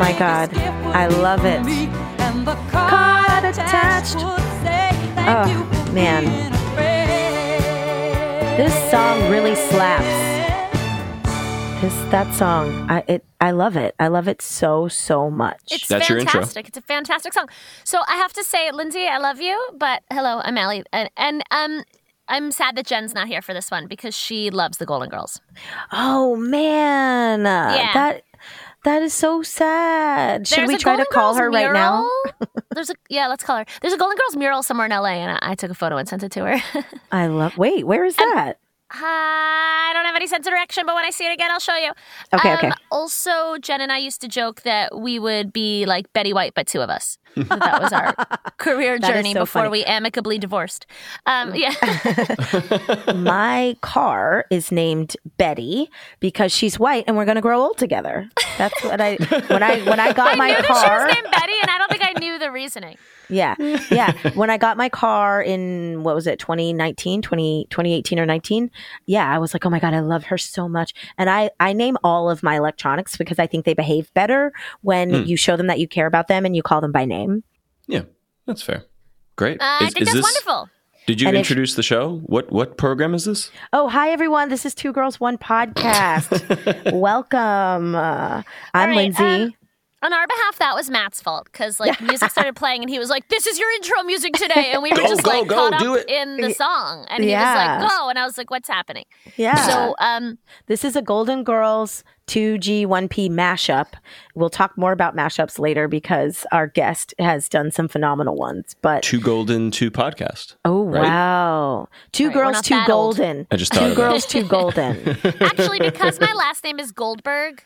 my God. I love it. Caught attached. Oh, man. This song really slaps. This that song, I it I love it. I love it so so much. It's That's your intro. fantastic. It's a fantastic song. So I have to say, Lindsey, I love you, but hello, I'm Alli, and, and um, I'm sad that Jen's not here for this one because she loves the Golden Girls. oh man, Yeah. that that is so sad. Should There's we try to call Girls her right now? There's a yeah, let's call her. There's a Golden Girls mural somewhere in LA, and I, I took a photo and sent it to her. I love. Wait, where is that? I don't have any sense of direction, but when I see it again, I'll show you. Okay, Um, okay. Also, Jen and I used to joke that we would be like Betty White, but two of us. That, that was our career journey so before funny. we amicably divorced. Um, yeah. My car is named Betty because she's white and we're going to grow old together. That's what I when I when I got I my knew that car. she was named Betty, and I don't think I knew the reasoning. Yeah. Yeah. when I got my car in, what was it, 2019, 20, 2018 or 19? Yeah. I was like, oh my God, I love her so much. And I, I name all of my electronics because I think they behave better when Hmm. you show them that you care about them and you call them by name. Yeah, that's fair. Great. Uh, I think is that's this- wonderful. Did you And if- introduce the show? What what program is this? Oh, hi, everyone. This is Two Girls, One Podcast. Welcome. Uh, I'm right, Lindsey. um, On our behalf, that was Matt's fault because like music started playing, and he was like, "This is your intro music today," and we were Go, just go, like go, caught do up it. in the song, and he was like, "Go," and I was like, "What's happening?" yeah. So, um, This is a Golden Girls 2G 1P mashup. We'll talk more about mashups later because our guest has done some phenomenal ones. But Two Golden, Two Podcast. oh right? wow, two Right, girls, two that old. golden. I just thought two girls, two golden. actually, because my last name is Goldberg,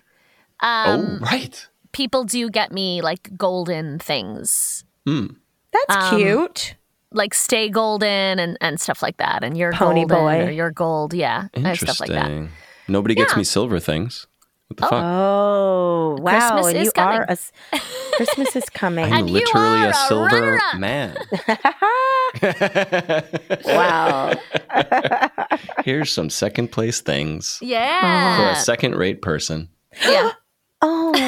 um, oh, right. People do get me like golden things, That's Um, cute. like stay golden and and stuff like that, and you're Pony golden boy. or you're gold, yeah, and Interesting. stuff like that. Nobody gets Yeah. me silver things. What the fuck? Oh wow! Christmas and is you coming. are a s- Christmas is coming. I'm and you literally are a a silver runner-up. man. wow. Here's some second place things Yeah. for a second rate person. yeah. Oh.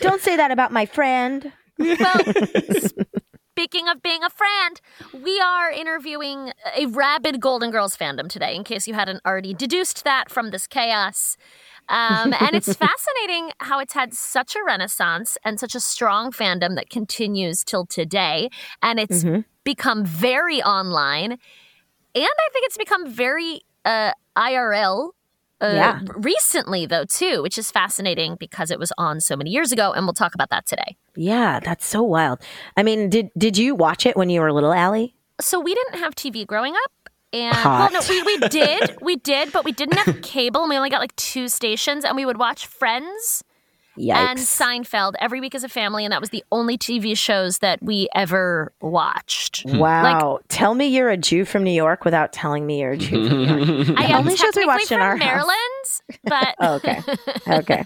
Don't say that about my friend. Well, speaking of being a friend, we are interviewing a rabid Golden Girls fandom today, in case you hadn't already deduced that from this chaos. Um, and it's fascinating how it's had such a renaissance and such a strong fandom that continues till today. And it's become very online. And I think it's become very uh, IRL uh, Yeah. recently, though, too, which is fascinating because it was on so many years ago. And we'll talk about that today. Yeah, that's so wild. I mean, did did you watch it when you were little, Alli? so we didn't have TV growing up. And Hot. well, no, we, we did, we did, but we didn't have cable, and we only got like two stations, and we would watch Friends Yikes. and Seinfeld every week as a family, and that was the only TV shows that we ever watched. Hmm. wow. Like, Tell me you're a Jew from New York without telling me you're a Jew from New York. I am only shows we technically watched in from our house. But Oh, okay. Okay.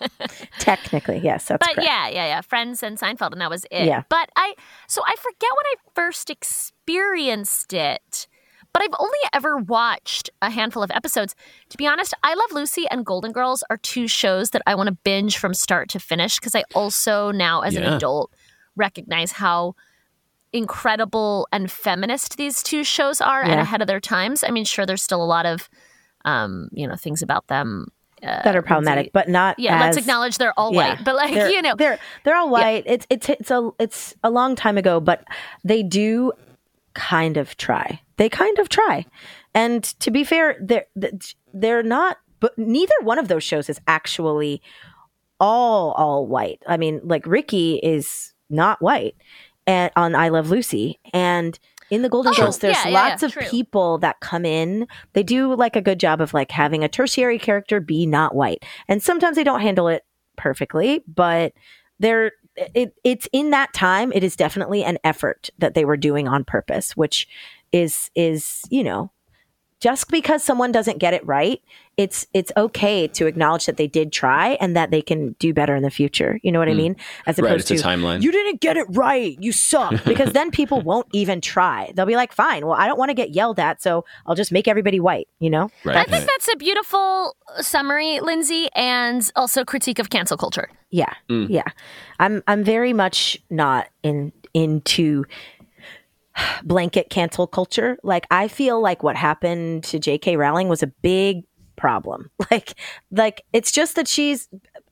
Technically, yes, that's but correct. yeah, yeah, yeah, Friends and Seinfeld, and that was it. Yeah. But I, so I forget when I first experienced it, but I've only ever watched a handful of episodes. To be honest, I Love Lucy and Golden Girls are two shows that I want to binge from start to finish because I also now, as an adult, recognize how incredible and feminist these two shows are and ahead of their times. I mean, sure, there's still a lot of, um, you know, things about them. Uh, That are problematic, Lindsey- but not yeah, let's acknowledge they're all yeah. white, but like they're, you know, they're they're all white. It's it's it's a it's a long time ago, but they do kind of try. They kind of try, and to be fair, they're they're not. But neither one of those shows is actually all all white. I mean, like Ricky is not white, and on I Love Lucy, and in the Golden Oh, Girls, there's yeah, yeah, lots yeah, of true. people that come in. They do like a good job of like having a tertiary character be not white, and sometimes they don't handle it perfectly, but they're it, it's in that time. It is definitely an effort that they were doing on purpose, which is is you know just because someone doesn't get it right, it's it's okay to acknowledge that they did try and that they can do better in the future. You know what I mean? As Right, opposed it's a to timeline. you didn't get it right, you suck. Because then people won't even try. They'll be like, fine, well, I don't want to get yelled at, so I'll just make everybody white. You know? Right. I think that's a beautiful summary, Lindsey, and also critique of cancel culture. Yeah, Mm. yeah. I'm I'm very much not in into blanket cancel culture. Like I feel like what happened to J.K. Rowling was a big problem. Like like it's just that she's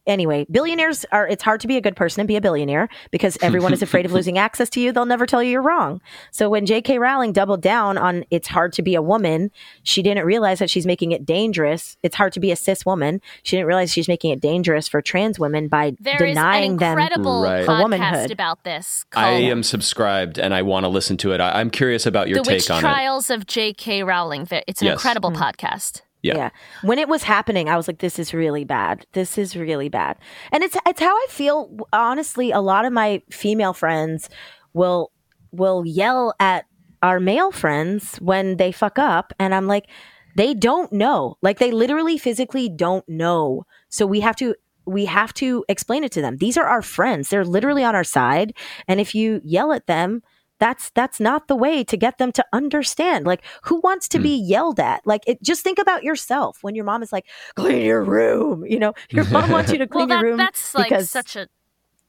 anyway, billionaires are it's hard to be a good person and be a billionaire because everyone is afraid of losing access to you. They'll never tell you you're wrong. So when J.K. Rowling doubled down on it's hard to be a woman, she didn't realize that she's making it dangerous. It's hard to be a cis woman. She didn't realize she's making it dangerous for trans women by There is denying an them incredible Right. For podcast womanhood. about this I am subscribed and I want to listen to it. I, I'm curious about your The Witch take on it. Trials of J.K. Rowling. It's an Yes. incredible hmm. podcast. Yeah. When it was happening, I was like, "This is really bad. This is really bad." And it's it's how I feel. Honestly, a lot of my female friends will will yell at our male friends when they fuck up, and I'm like, they don't know. Like they literally physically don't know. So we have to we have to explain it to them. These are our friends. They're literally on our side, and if you yell at them. That's that's not the way to get them to understand. Like, who wants to hmm. be yelled at? Like, it, just think about yourself when your mom is like, "Clean your room." You know, your mom wants you to Well, clean your that, room that's like such a.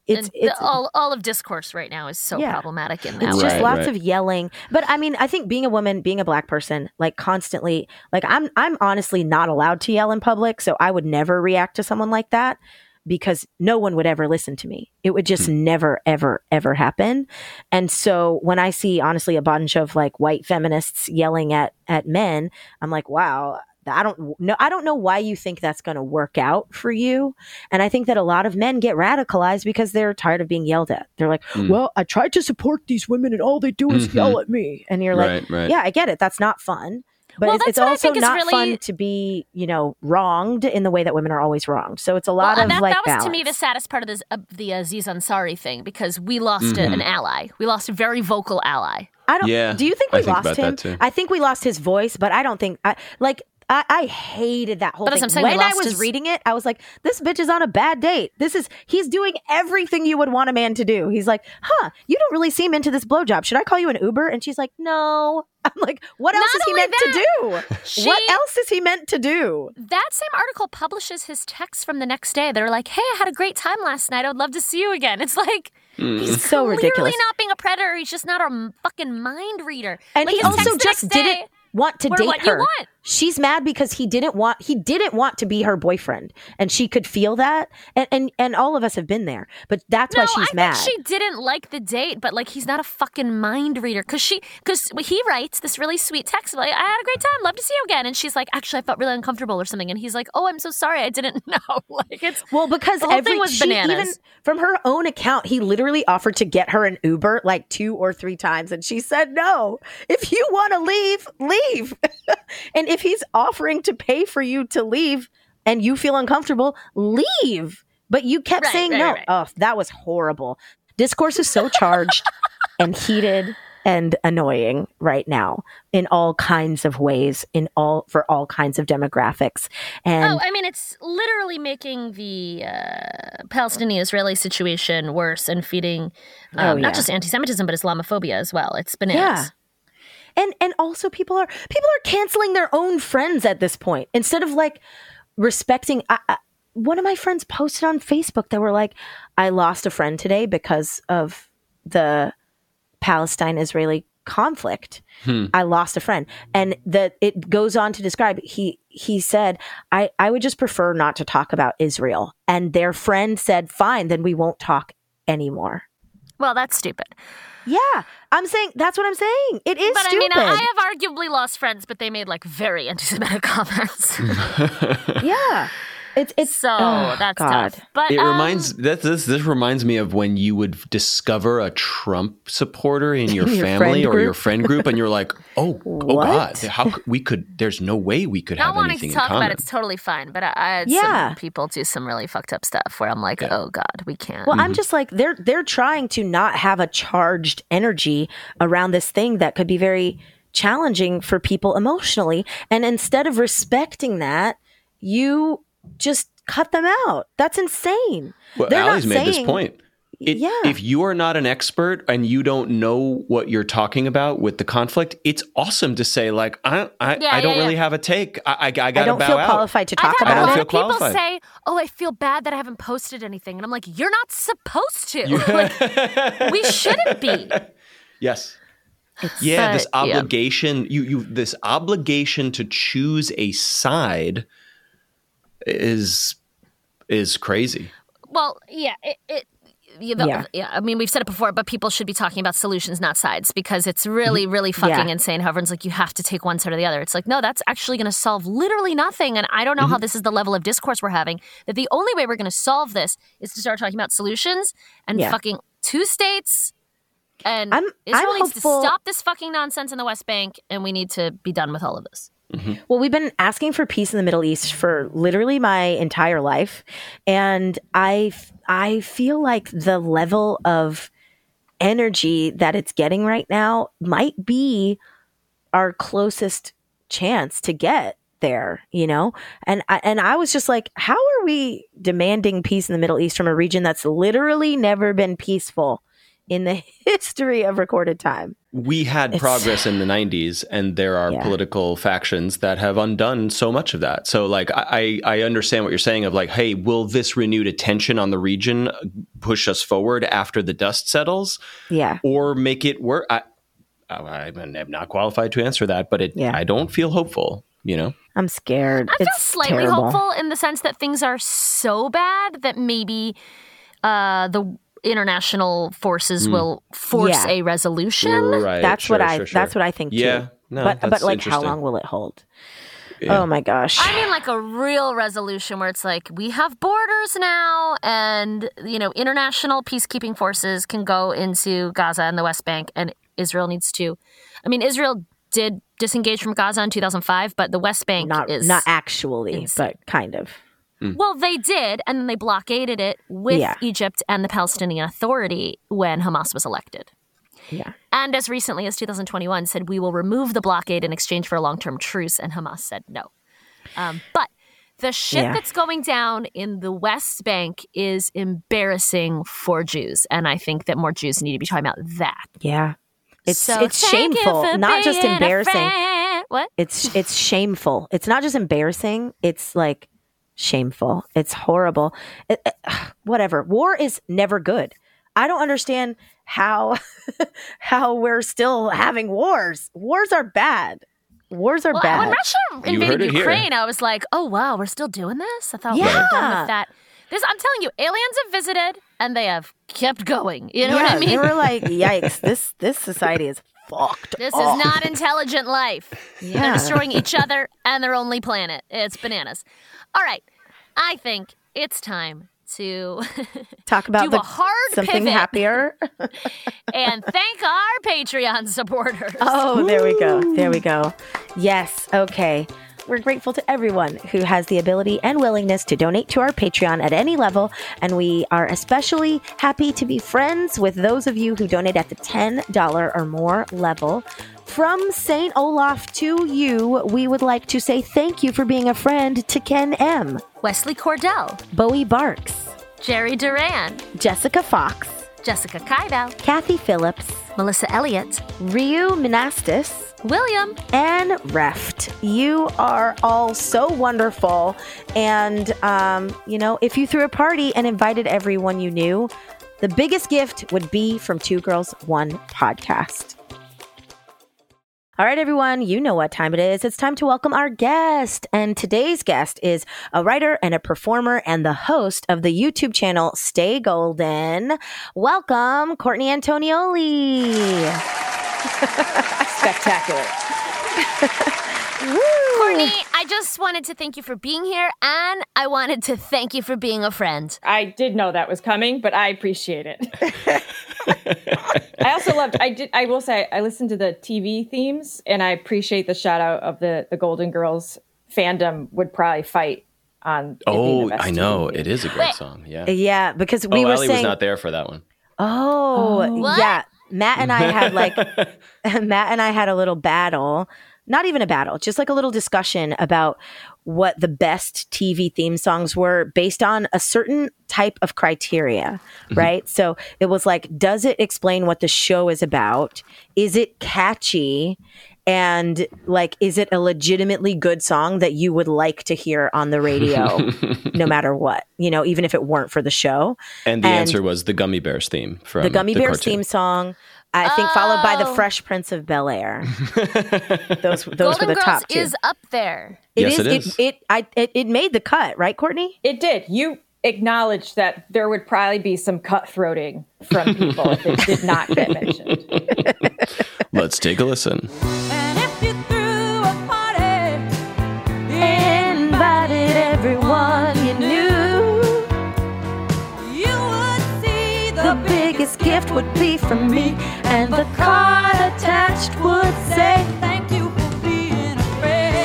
it's it's all, all of discourse right now is so Yeah. problematic in that it's way. just Right, lots right. of yelling but i mean i think being a woman being a black person like constantly like i'm i'm honestly not allowed to yell in public so i would never react to someone like that because no one would ever listen to me it would just never ever ever happen and so when i see honestly a bunch of like white feminists yelling at at men i'm like wow I don't know. I don't know why you think that's going to work out for you. And I think that a lot of men get radicalized because they're tired of being yelled at. They're like, Mm. "Well, I tried to support these women, and all they do is Mhm. yell at me." And you're like, right, right. "Yeah, I get it. That's not fun." But Well, it's, that's it's also not really- fun to be, you know, wronged in the way that women are always wronged. So it's a lot well, of that, like that was to me the saddest part of this, of the Aziz Ansari thing because we lost a- Mhm. an ally. We lost a very vocal ally. I don't. Yeah, do you think I we think lost about him? that too. I think we lost his voice, but I don't think. I like. I, I hated that whole But thing. that's what I'm saying, we when I was his- reading it, I was like, "This bitch is on a bad date. This is he's doing everything you would want a man to do." He's like, "Huh? You don't really seem into this blowjob. Should I call you an Uber?" And she's like, "No." I'm like, "What else Not is he only meant to do? She, what else is he meant to do?" That same article publishes his text from the next day. They're like, "Hey, I had a great time last night. I would love to see you again." It's like Mm. he's so clearly ridiculous. not being a predator. He's just not a fucking mind reader. And Like, he his also text the just next didn't want to were date what her. you want. She's mad because he didn't want he didn't want to be her boyfriend, and she could feel that. And and, and all of us have been there, but that's No, why she's I mad. she didn't like the date, but like he's not a fucking mind reader because she because he writes this really sweet text like I had a great time, love to see you again, and she's like actually I felt really uncomfortable or something, and he's like oh I'm so sorry I didn't know like it's Well, because The whole every thing was she bananas. even from her own account, he literally offered to get her an Uber like two or three times, and she said no. If you want to leave, leave. and if he's offering to pay for you to leave, and you feel uncomfortable, leave. But you kept Right, saying right, no. right. Oh, that was horrible. Discourse is so charged and heated and annoying right now in all kinds of ways in all for all kinds of demographics and oh I mean it's literally making the uh, Palestinian-Israeli situation worse and feeding um, Oh, yeah. not just anti-Semitism but Islamophobia as well. It's bananas. And and also people are people are canceling their own friends at this point. Instead of like respecting I, I, one of my friends posted on facebook that were like i lost a friend today because of the palestine israeli conflict. Hmm. i lost a friend. And that it goes on to describe he he said i i would just prefer not to talk about israel. And their friend said fine then we won't talk anymore Well, that's stupid. yeah i'm saying that's what i'm saying it is But stupid I mean, I have arguably lost friends, but they made like very anti-Semitic comments. yeah it's it's so oh, that's God. tough. But It um, reminds that this this reminds me of when you would discover a Trump supporter in your your family or your friend group, and you're like, oh, oh God, how could, we could? There's no way we could not have wanting anything to in talk common. about it's totally fine. But I, I had Yeah. some people do some really fucked up stuff where I'm like, Yeah. oh god, we can't. Well, I'm just like they're they're trying to not have a charged energy around this thing that could be very challenging for people emotionally. And instead of respecting that, you just cut them out. That's insane. Well, They're not Alli's made this point. It, Yeah. If you are not an expert and you don't know what you're talking about with the conflict, it's awesome to say like, I, I, Yeah, I don't yeah, really have a take. I, I, I got I to don't bow feel out. qualified to I've talk had I a don't about lot feel it. people qualified. say, "Oh, I feel bad that I haven't posted anything," and I'm like, "You're not supposed to. You- Like, we shouldn't be." Yes. Yeah, this But, yeah. obligation, you you this obligation to choose a side is is crazy. Well, yeah, it. it you know, Yeah. yeah. I mean, we've said it before, but people should be talking about solutions, not sides, because it's really, really fucking Mm-hmm. Yeah. insane. How everyone's like, you have to take one side or the other. It's like, no, that's actually going to solve literally nothing. And I don't know how Mm-hmm. this is the level of discourse we're having. That the only way we're going to solve this is to start talking about solutions and Yeah. fucking two states. And I'm- Israel I'm needs hopeful- to stop this fucking nonsense in the West Bank, and we need to be done with all of this. Mm-hmm. Well, we've been asking for peace in the Middle East for literally my entire life, and I I feel like the level of energy that it's getting right now might be our closest chance to get there, you know? And I, and I was just like, how are we demanding peace in the Middle East from a region that's literally never been peaceful in the history of recorded time? We had It's- progress in the 90s, and there are Yeah. political factions that have undone so much of that. So, like, I, I understand what you're saying of like, hey, will this renewed attention on the region push us forward after the dust settles Yeah. or make it work? I, I, I'm not qualified to answer that, but it, Yeah. I don't feel hopeful, you know? I'm scared. I feel it's slightly terrible. hopeful in the sense that things are so bad that maybe uh, the international forces hmm. will force Yeah. a resolution. Right. That's sure, what I sure, sure. that's what I think too. Yeah. No, but but like how long will it hold? Yeah. Oh my gosh. I mean, like a real resolution where it's like we have borders now, and you know, international peacekeeping forces can go into Gaza and the West Bank, and Israel needs to. I mean, Israel did disengage from Gaza in 2005, but the West Bank not is not actually, insane. but kind of. Well, they did, and then they blockaded it with Yeah. Egypt and the Palestinian Authority when Hamas was elected. Yeah. And as recently as 2021, said we will remove the blockade in exchange for a long-term truce, and Hamas said no. Um, but the shit Yeah. that's going down in the West Bank is embarrassing for Jews, and I think that more Jews need to be talking about that. Yeah. It's So it's shameful, not just embarrassing. What? It's it's shameful. It's not just embarrassing. It's like shameful. It's horrible. Eh, eh, it- it- whatever. War is never good. I don't understand how how we're still having wars. Wars are bad. Wars are Well, bad. when Russia heard invaded it here. Ukraine, I was like, "Oh wow, we're still doing this." I thought we were done Yeah. with that. This, I'm telling you, aliens have visited and they have kept going. You know what I mean? they were like, "Yikes! This this society is fucked." This up." is not intelligent life. They're destroying each other and their only planet. It's bananas. All right, I think it's time to talk about the, hard something pivot. happier. and thank our Patreon supporters. Oh, there we go. There we go. Yes. Okay. We're grateful to everyone who has the ability and willingness to donate to our Patreon at any level. And we are especially happy to be friends with those of you who donate at the $10 or more level. From St. Olaf to you, we would like to say thank you for being a friend to Ken M., Wesley Cordell, Bowie Barks, Jerry Duran, Jessica Fox, Jessica Kaido, Kathy Phillips, Melissa Elliott, Ryu Monastis, William, and Reft. You are all so wonderful. And, um, you know, if you threw a party and invited everyone you knew, the biggest gift would be from Two Girls, One Podcast. All right, everyone, you know what time it is. It's time to welcome our guest. And today's guest is a writer and a performer and the host of the YouTube channel Stay Golden. Welcome, Courtney Antonioli. Spectacular. Courtney, I just wanted to thank you for being here, and I wanted to thank you for being a friend. I did know that was coming, but I appreciate it. I also loved. I did. I will say I listened to the TV themes, and I appreciate the shout out of the the Golden Girls fandom. Would probably fight on. Oh, the I know. TV. It is a great Wait. song. Yeah. Yeah, because we oh, were Alli saying. was not there for that one. Oh, Oh. What? yeah. Matt and I had like Matt and I had a little battle. Not even a battle, just like a little discussion about what the best TV theme songs were based on a certain type of criteria, mm-hmm. right? So it was like, does it explain what the show is about? Is it catchy? And like, is it a legitimately good song that you would like to hear on the radio no matter what? You know, even if it weren't for the show? And the And- answer was the Gummy Bears theme from the Gummy Bears cartoon. theme song. I think followed by the Oh. Fresh Prince of Bel Air. those those Golden were the Girls top two. is up there. Yes, it is. It, it, I, it it made the cut, right, Courtney? It did. You acknowledged that there would probably be some cutthroating from people if it did not get mentioned. Let's take a listen. And if you threw a party, Invited everyone you knew. you would see the, The biggest gift would be from me, and the card attached would say, Thank you for being a friend.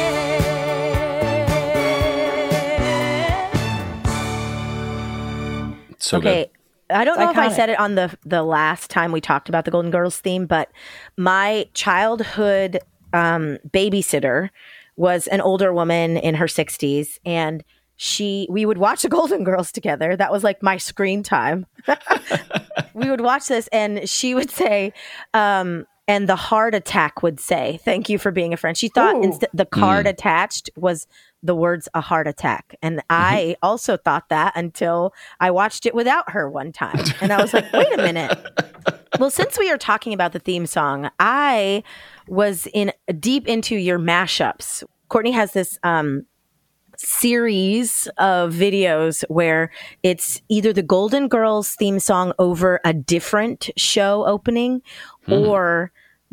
So okay. I don't know if I said it on the the last time we talked about the Golden Girls theme, but my childhood um, babysitter was an older woman in her 60s and she we would watch the Golden Girls together. That was like my screen time. we would watch this and she would say um and the heart attack would say thank you for being a friend she thought Ooh. instead the card attached was the words a heart attack. And i also thought that until i watched it without her one time. And i was like wait a minute. Well since we are talking about the theme song i was in deep into your mashups. Courtney has this um series of videos where it's either the Golden Girls theme song over a different show opening or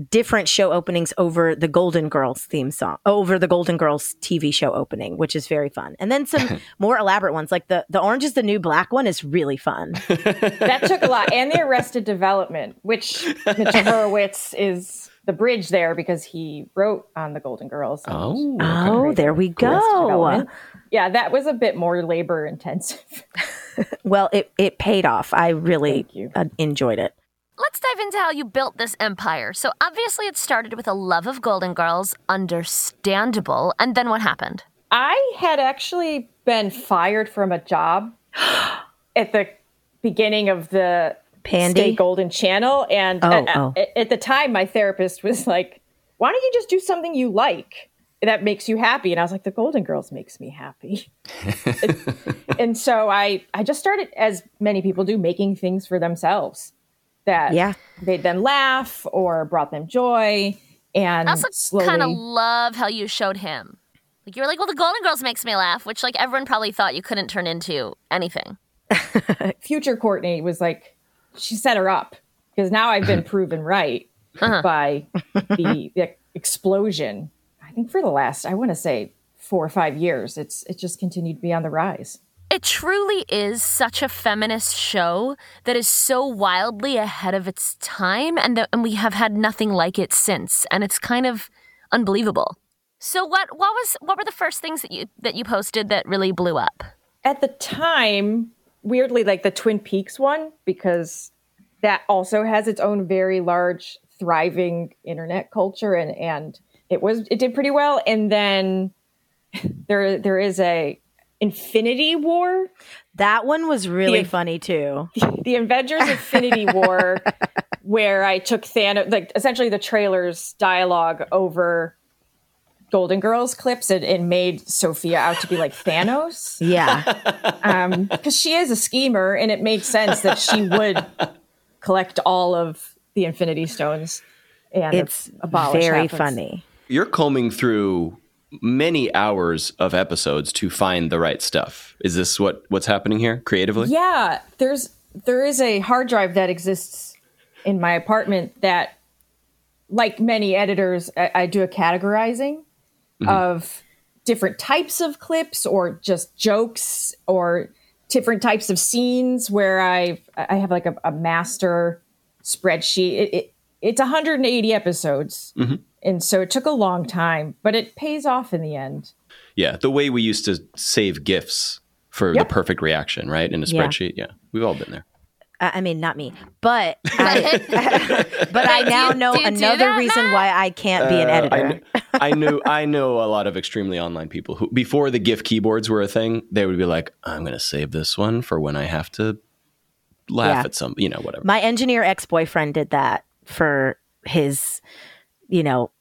different show openings over the Golden Girls theme song over the Golden Girls TV show opening, which is very fun. And then some more elaborate ones like the the Orange is the New Black one is really fun. That took a lot. And the Arrested Development, which Mitchell Hurwitz is the bridge there because he wrote on the Golden Girls. Oh, Oh, there we go. Yeah, that was a bit more labor intensive. Well, it it paid off. I really Thank you. uh, enjoyed it. Let's dive into how you built this empire. So obviously it started with a love of Golden Girls, understandable. And then what happened? I had actually been fired from a job at the beginning of the Pandy? Stay Golden Channel, and Oh, at, oh. at- at the time, my therapist was like, "Why don't you just do something you like that makes you happy?" And I was like, "The Golden Girls makes me happy." and so I, I just started, as many people do, making things for themselves that Yeah. made them laugh or brought them joy. And I also slowly, kind of love how you showed him. Like you were like, well, the Golden Girls makes me laugh, which like everyone probably thought you couldn't turn into anything. future Courtney was like, she set her up because now I've been proven right uh-huh. by the, the explosion. I think for the last, I want to say four or five years, it's it just continued to be on the rise. It truly is such a feminist show that is so wildly ahead of its time, and that and we have had nothing like it since, and it's kind of unbelievable. So what what was what were the first things that you that you posted that really blew up? At the time, weirdly, like the Twin Peaks one, because that also has its own very large, thriving internet culture, and and it was it did pretty well. And then there there is a Infinity War That one was really The- funny too. the Avengers Infinity War, where I took Thanos, like essentially the trailer's dialogue over Golden Girls clips and, and made Sophia out to be like Thanos. Yeah. Um, because she is a schemer, and it made sense that she would collect all of the Infinity Stones and it's abolish very half funny. You're combing through many hours of episodes to find the right stuff. Is this what what's happening here creatively? Yeah, there's there is a hard drive that exists in my apartment that, like many editors, I, I do a categorizing mm-hmm. of different types of clips or just jokes or different types of scenes where I've I have like a, a master spreadsheet. It, it it's 180 episodes, and so it took a long time, but it pays off in the end. Yeah, the way we used to save gifs for Yep. the perfect reaction, right? In a spreadsheet. Yeah. We've all been there. I I mean, not me, but I, but I now know do you do another that, reason Matt? why I can't be an Uh, editor. I, kn- I knew I know a lot of extremely online people who before the GIF keyboards were a thing, they would be like, "I'm going to save this one for when I have to laugh Yeah. at some, you know, whatever." My engineer ex boyfriend did that for his, you know,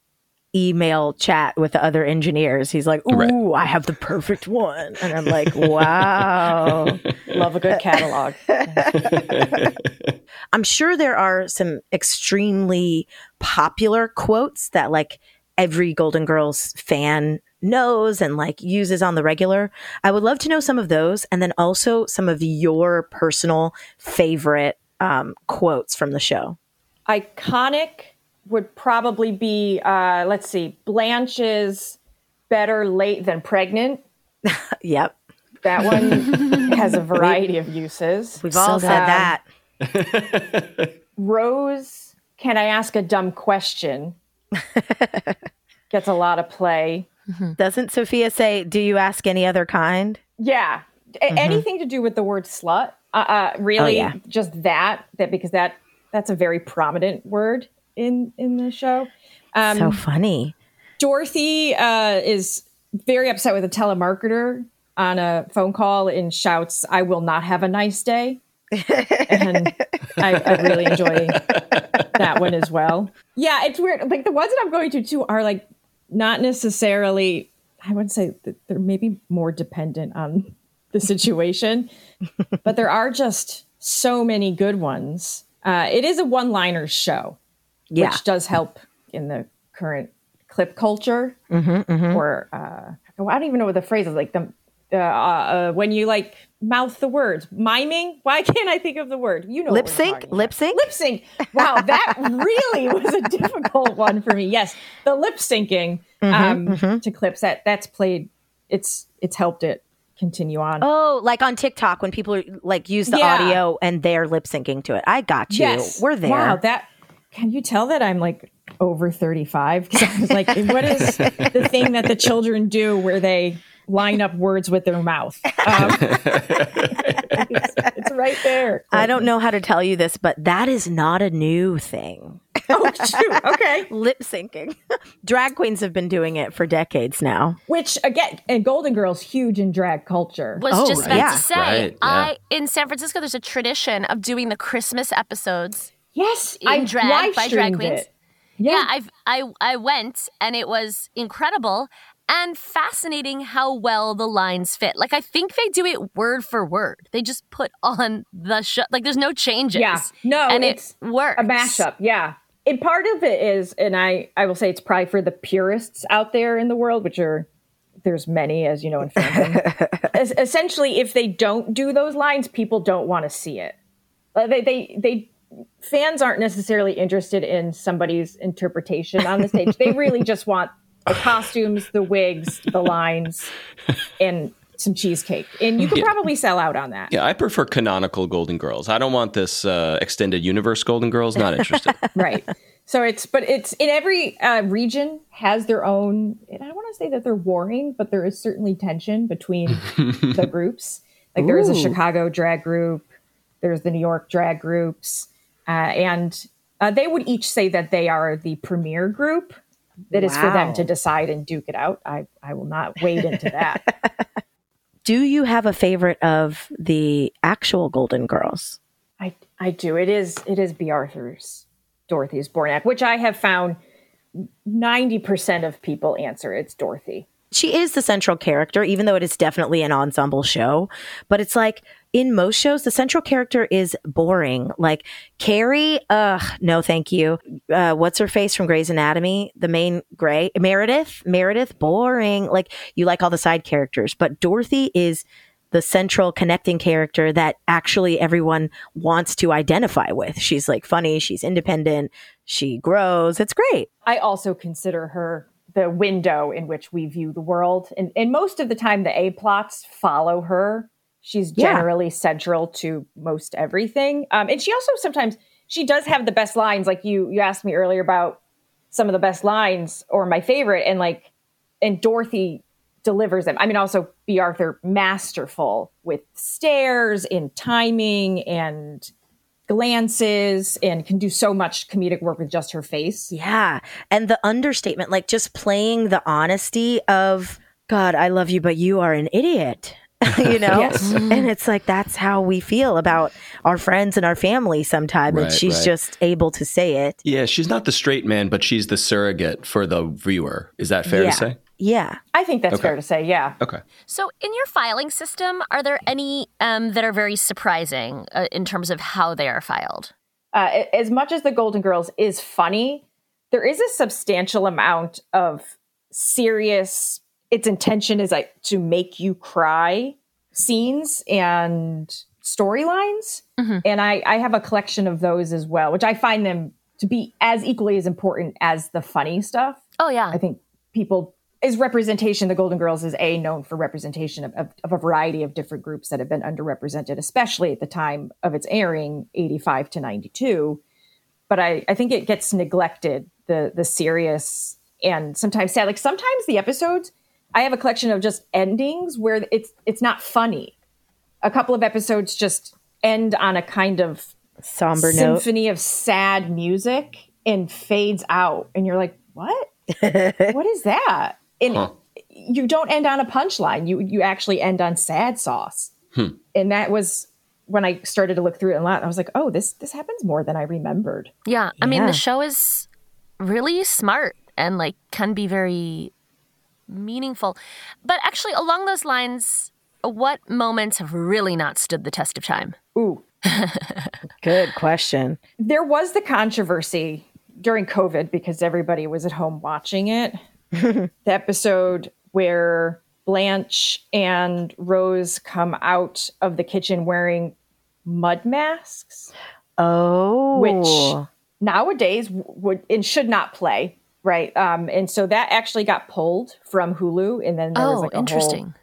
email chat with the other engineers. He's like, "Ooh, Right. I have the perfect one," and I'm like, "Wow." Love a good catalog. I'm sure there are some extremely popular quotes that like every Golden Girls fan knows and like uses on the regular. I would love to know some of those and then also some of your personal favorite um, quotes from the show. Iconic would probably be, uh, let's see, Blanche's "Better Late Than Pregnant." Yep. That one has a variety of uses. We've all So said good. that. Rose, can I ask a dumb question? Gets a lot of play. Doesn't Sophia say, Do you ask any other kind? Yeah, A- anything to do with the word slut. Uh, uh, really, Mm-hmm. Oh, yeah. just that. That because that that's a very prominent word in in the show. Um, so funny. Dorothy uh, is very upset with a telemarketer on a phone call and shouts, "I will not have a nice day." and I, I really enjoy that one as well. Yeah, it's weird. Like the ones that I'm going to too are like not necessarily. I would say that they're maybe more dependent on the situation, but there are just so many good ones. Uh, it is a one-liners show Yeah. which does help in the current clip culture. Or uh, I don't even know what the phrase is like. The uh, uh, when you like mouth the words, miming. Why can't I think of the word? You know, Lip sync? Lip sync? Lip sync. Wow, that really was a difficult one for me. Yes, the lip syncing um, to clips that that's played. It's it's helped it continue on. Oh, like on TikTok when people are, like use the Yeah. audio and they're lip syncing to it. I got you. Yes. We're there. Wow, that can you tell that I'm like over 35? Because I was like, what is the thing that the children do where they line up words with their mouth? Um, it's, it's right there. I don't know how to tell you this, but that is not a new thing. Oh, shoot. Okay. Lip syncing. Drag queens have been doing it for decades now. Which again, and Golden Girls huge in drag culture. was Oh, just about yeah. to say Right, yeah. I in San Francisco there's a tradition of doing the Christmas episodes yes, in I drag by drag queens. it. Yeah, I've I I went and it was incredible and fascinating how well the lines fit. Like I think they do it word for word. They just put on the show like there's no changes. Yeah. No, and it's it works. a mashup yeah and part of it is and i i will say it's probably for the purists out there in the world which are there's many as you know in fandom. Es- essentially if they don't do those lines people don't want to see it. Uh, they they they fans aren't necessarily interested in somebody's interpretation on the stage. They really just want the costumes the wigs the lines and some cheesecake and you can probably sell out on that. Yeah, I prefer canonical Golden Girls. I don't want this uh, extended universe Golden Girls. Not interested. right. So it's but it's in every uh, region has their own and i don't want to say that they're warring but there is certainly tension between the groups. Like there is a chicago drag group there's the new york drag groups uh, and uh, they would each say that they are the premier group. That is for them to decide and duke it out. I, I will not wade into that Do you have a favorite of the actual Golden Girls? I I do. It is it is Bea Arthur's Dorothy's Zbornak, which I have found ninety percent of people answer it's Dorothy. She is the central character, even though it is definitely an ensemble show. But it's like in most shows, the central character is boring. Like Carrie, ugh, no, thank you. Uh, what's her face from Grey's Anatomy? The main Grey, Meredith, Meredith, boring. Like you like all the side characters, but Dorothy is the central connecting character that actually everyone wants to identify with. She's like funny, she's independent, she grows. It's great. I also consider her the window in which we view the world, and and most of the time the A plots follow her. She's Yeah. generally central to most everything, um, and she also sometimes she does have the best lines. Like you you asked me earlier about some of the best lines or my favorite, and like and Dorothy delivers them. I mean, also Bea Arthur masterful with stares and timing and glances and can do so much comedic work with just her face. Yeah. And the understatement, like just playing the honesty of, God, I love you, but you are an idiot. you know? Yes. And it's like, that's how we feel about our friends and our family sometimes. Right, and she's right. just able to say it. Yeah, she's not the straight man, but she's the surrogate for the viewer. Is that fair yeah. to say? Yeah. I think that's Okay. fair to say, yeah. Okay. So, in your filing system, are there any um, that are very surprising uh, in terms of how they are filed? uh, as much as the Golden Girls is funny, there is a substantial amount of serious. Its intention is like to make you cry scenes and storylines, mm-hmm. and I, I have a collection of those as well, which I find them to be as equally as important as the funny stuff. Oh, yeah. I think people is representation. The Golden Girls is a known for representation of, of, of a variety of different groups that have been underrepresented, especially at the time of its airing, eighty five to ninety two. But I, I think it gets neglected the the serious and sometimes sad. Like sometimes the episodes, I have a collection of just endings where it's it's not funny. A couple of episodes just end on a kind of Somber note. symphony of sad music and fades out and you're like what? What is that? And Huh. you don't end on a punchline. You you actually end on sad sauce. Hmm. And that was when i started to look through it a lot i was like oh this this happens more than i remembered. Yeah, I mean the show is really smart and like can be very meaningful. But actually along those lines, what moments have really not stood the test of time? ooh Good question. there was the controversy during covid because everybody was at home watching it the episode where blanche and rose come out of the kitchen wearing mud masks Oh. which nowadays would and should not play right um and so that actually got pulled from hulu and then there was oh, like a interesting.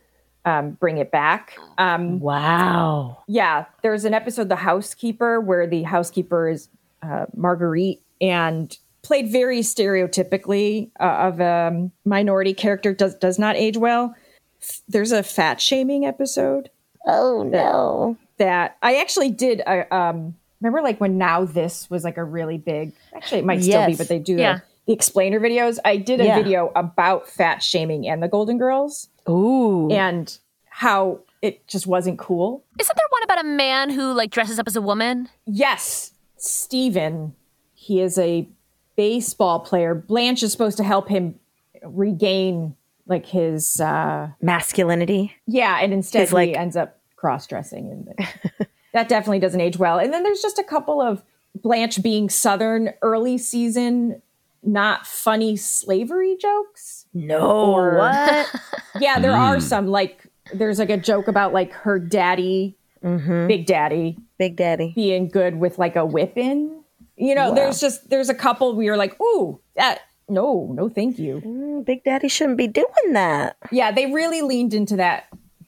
whole um bring it back um Wow. yeah there's an episode the housekeeper where the housekeeper is uh, marguerite and played very stereotypically uh, of a minority character does does not age well F- there's a fat shaming episode Oh, no. that I actually did. Uh, um, remember, like when now this was like a really big. Actually, it might still be, but they do Yeah. the, the explainer videos. I did a Yeah. video about fat shaming and the Golden Girls Ooh. and how it just wasn't cool. Isn't there one about a man who like dresses up as a woman? Yes, Steven, he is a baseball player. Blanche is supposed to help him regain like his uh Masculinity. Yeah, and instead His, like- he ends up cross dressing, and that definitely doesn't age well. And then there's just a couple of Blanche being Southern early season, not funny slavery jokes. No. Or- what? Yeah, there are some like there's like a joke about like her daddy, Big Daddy, Big Daddy. being good with like a whipping. You know, there's just there's a couple we are like, ooh, that no, no, thank you. Mm, Big Daddy shouldn't be doing that. Yeah, they really leaned into that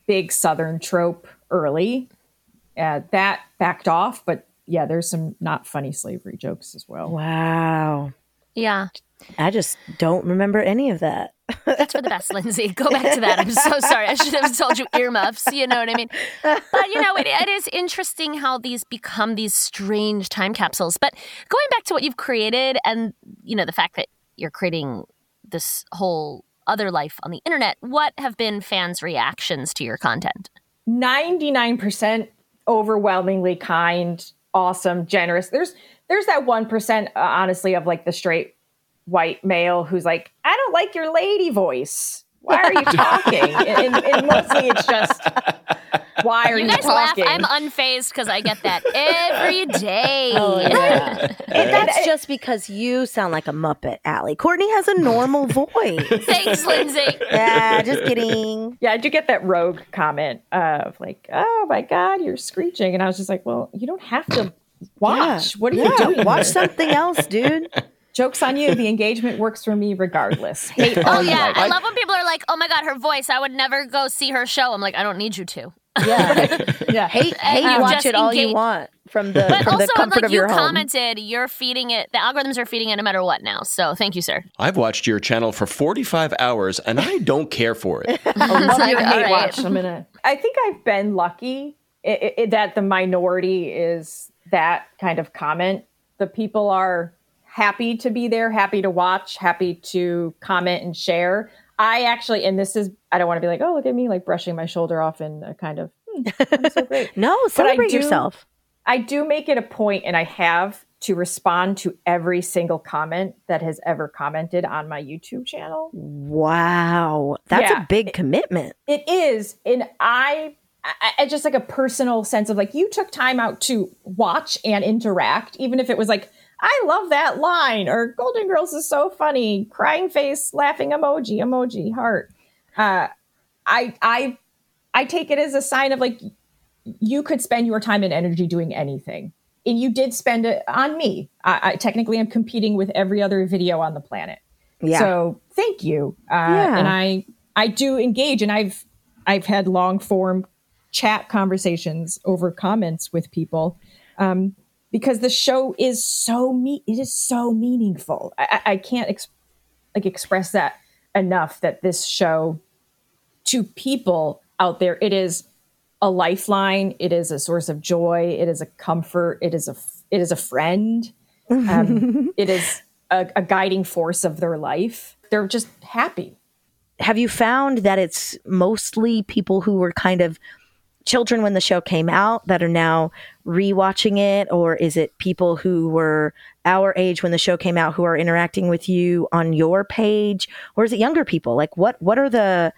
big Southern trope early. Uh, that backed off, but yeah, there's some not funny slavery jokes as well. Wow. Yeah. I just don't remember any of that. That's for the best, Lindsey. Go back to that. I'm so sorry. I should have told you earmuffs. You know what I mean? But, you know, it, it is interesting how these become these strange time capsules. But going back to what you've created and, you know, the fact that you're creating this whole other life on the internet, what have been fans' reactions to your content? 99% overwhelmingly kind, awesome, generous. There's there's that 1% uh, honestly of like the straight white male who's like, "I don't like your lady voice. Why are you talking?" and, and- and mostly it's just why are you, You guys laugh. talking? I'm unfazed because I get that every day. And that's just because you sound like a Muppet, Alli. Courtney has a normal voice. Thanks, Lindsey. yeah, just kidding. Yeah, I did get that rogue comment of like, "Oh my god, you're screeching," and I was just like, "Well, you don't have to watch. What are you Yeah, doing? Watch something else, dude. Jokes on you. The engagement works for me regardless. Hate Oh yeah, like. I love when people are like, "Oh my god, her voice! I would never go see her show." I'm like, I don't need you to. Yeah. yeah, Hate, hate you've watch it all you want from the But from also, the comfort like of you your home. commented, you're feeding it. The algorithms are feeding it no matter what now. So thank you, sir. I've watched your channel for 45 hours and I don't care for it. I oh, love like, your hate right. watch. I'm gonna. I think I've been lucky i i i- that the minority is that kind of comment. The people are happy to be there, happy to watch, happy to comment and share. I actually, and this is, I don't want to be like, oh, look at me, like brushing my shoulder off in a kind of, hmm, I'm so great. No, celebrate do- yourself. I do make it a point, and I have to respond to every single comment that has ever commented on my YouTube channel. Wow. That's Yeah. a big commitment. It is, and I, I, I just like a personal sense of like you took time out to watch and interact, even if it was like I love that line or Golden Girls is so funny, crying face, laughing emoji, emoji, heart. Uh, I I I take it as a sign of like you could spend your time and energy doing anything. And you did spend it on me. I, I technically am competing with every other video on the planet. Yeah. So thank you. Uh, Yeah. And I I do engage, and I've I've had long form chat conversations over comments with people um, because the show is so me. It is so meaningful. I, I can't ex- like express that enough. That this show to people out there, it is a lifeline. It is a source of joy. It is a comfort. It is a it is a friend. Um, it is a, a guiding force of their life. They're just happy. have you found that it's mostly people who were kind of children when the show came out that are now rewatching it? Or is it people who were our age when the show came out who are interacting with you on your page? Or is it younger people? Like what what are the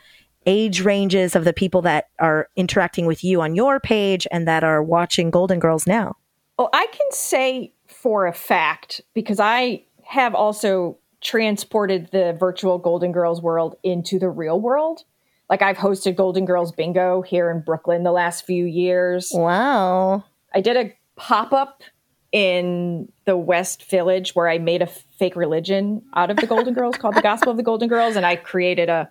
age ranges of the people that are interacting with you on your page and that are watching golden girls now? Well, I can say for a fact because I have also transported the virtual Golden Girls world into the real world. Like I've hosted Golden Girls Bingo here in Brooklyn the last few years. wow I did a pop up in the West Village where I made a fake religion out of the Golden Girls called the Gospel of the Golden Girls, and I created a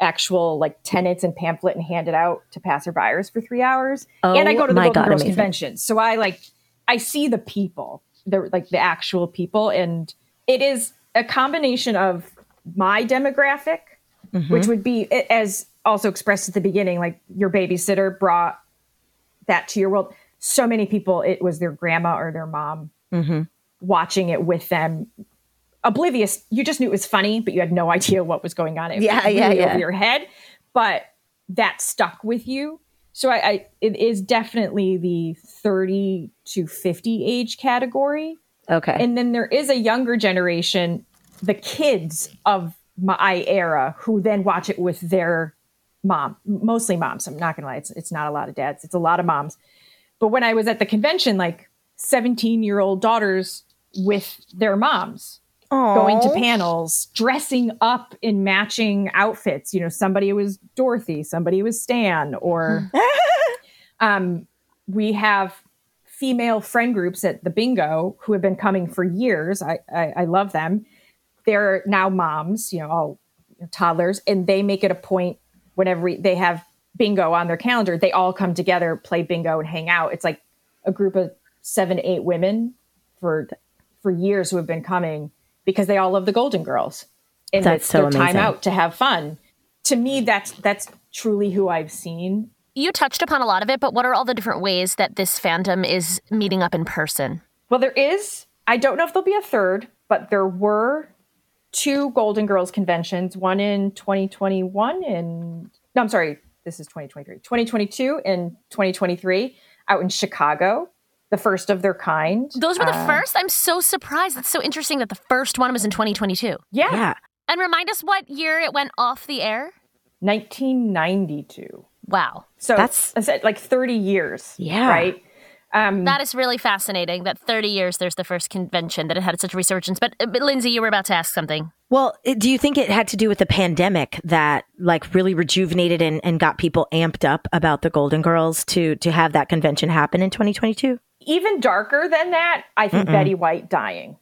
actual like tenets and pamphlet and handed out to passerbyers for three hours. Oh, and I Oh go to the Golden God, Girls amazing. convention, so I like I see the people, the like the actual people, and it is a combination of my demographic, Mm-hmm. which would be as also expressed at the beginning, like your babysitter brought that to your world. So many people, it was their grandma or their mom Mm-hmm. watching it with them, oblivious. You just knew it was funny, but you had no idea what was going on. It Yeah, was yeah, really yeah. over your head, but that stuck with you. So I, I, it is definitely the thirty to fifty age category. okay And then there is a younger generation, the kids of my era, who then watch it with their mom, mostly moms. I'm not gonna lie, it's, it's not a lot of dads, it's a lot of moms. But when I was at the convention, like 17 year old daughters with their moms going to panels, dressing up in matching outfits. You know, somebody was Dorothy, somebody was Stan, or um, we have female friend groups at the bingo who have been coming for years. I, I, I love them. They're now moms, you know, all toddlers, and they make it a point whenever they have bingo on their calendar, they all come together, play bingo, and hang out. It's like a group of seven, eight women for for years who have been coming because they all love the Golden Girls, and That's it's so their time out to have fun. To me, that's that's truly who I've seen You touched upon a lot of it, but what are all the different ways that this fandom is meeting up in person? Well, there is. I don't know if there'll be a third, but there were two Golden Girls conventions, one in 2021 and no, I'm sorry, this is 2023. 2022 and 2023 out in Chicago, the first of their kind. Those were the Uh, first? I'm so surprised. That's so interesting that the first one was in 2022. Yeah, yeah And remind us what year it went off the air? 1992. Wow. So That's- that's I said like 30 years. Yeah. Right. Um, That is really fascinating that 30 years there's the first convention that it had such a resurgence. But, uh, but Lindsey, you were about to ask something. Well, do you think it had to do with the pandemic that like really rejuvenated and, and got people amped up about the Golden Girls to to have that convention happen in 2022? even darker than that, I think Betty White dying.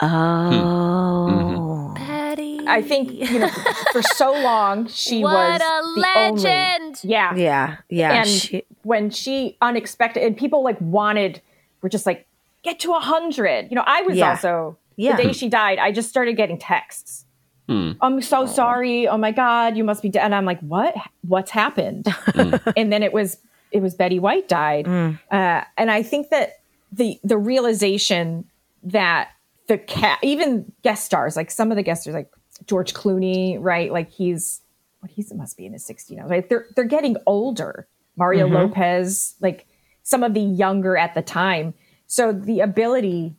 Oh, Patty. I think you know for so long she What was a the only- legend. yeah, yeah, yeah. and she- when she unexpected and people like wanted were just like get to a hundred. You know, I was Yeah. also Yeah. the day she died. I just started getting texts. I'm so sorry. Oh my god, you must be dead. And I'm like, what? What's happened? and then it was it was Betty White died, Mm. uh, and I think that the the realization that the cat, even guest stars, like some of the guest stars, like George Clooney, right? Like he's what he's must be in his 60s now, right? They're they're getting older. Mario Mm-hmm. Lopez, like some of the younger at the time. So the ability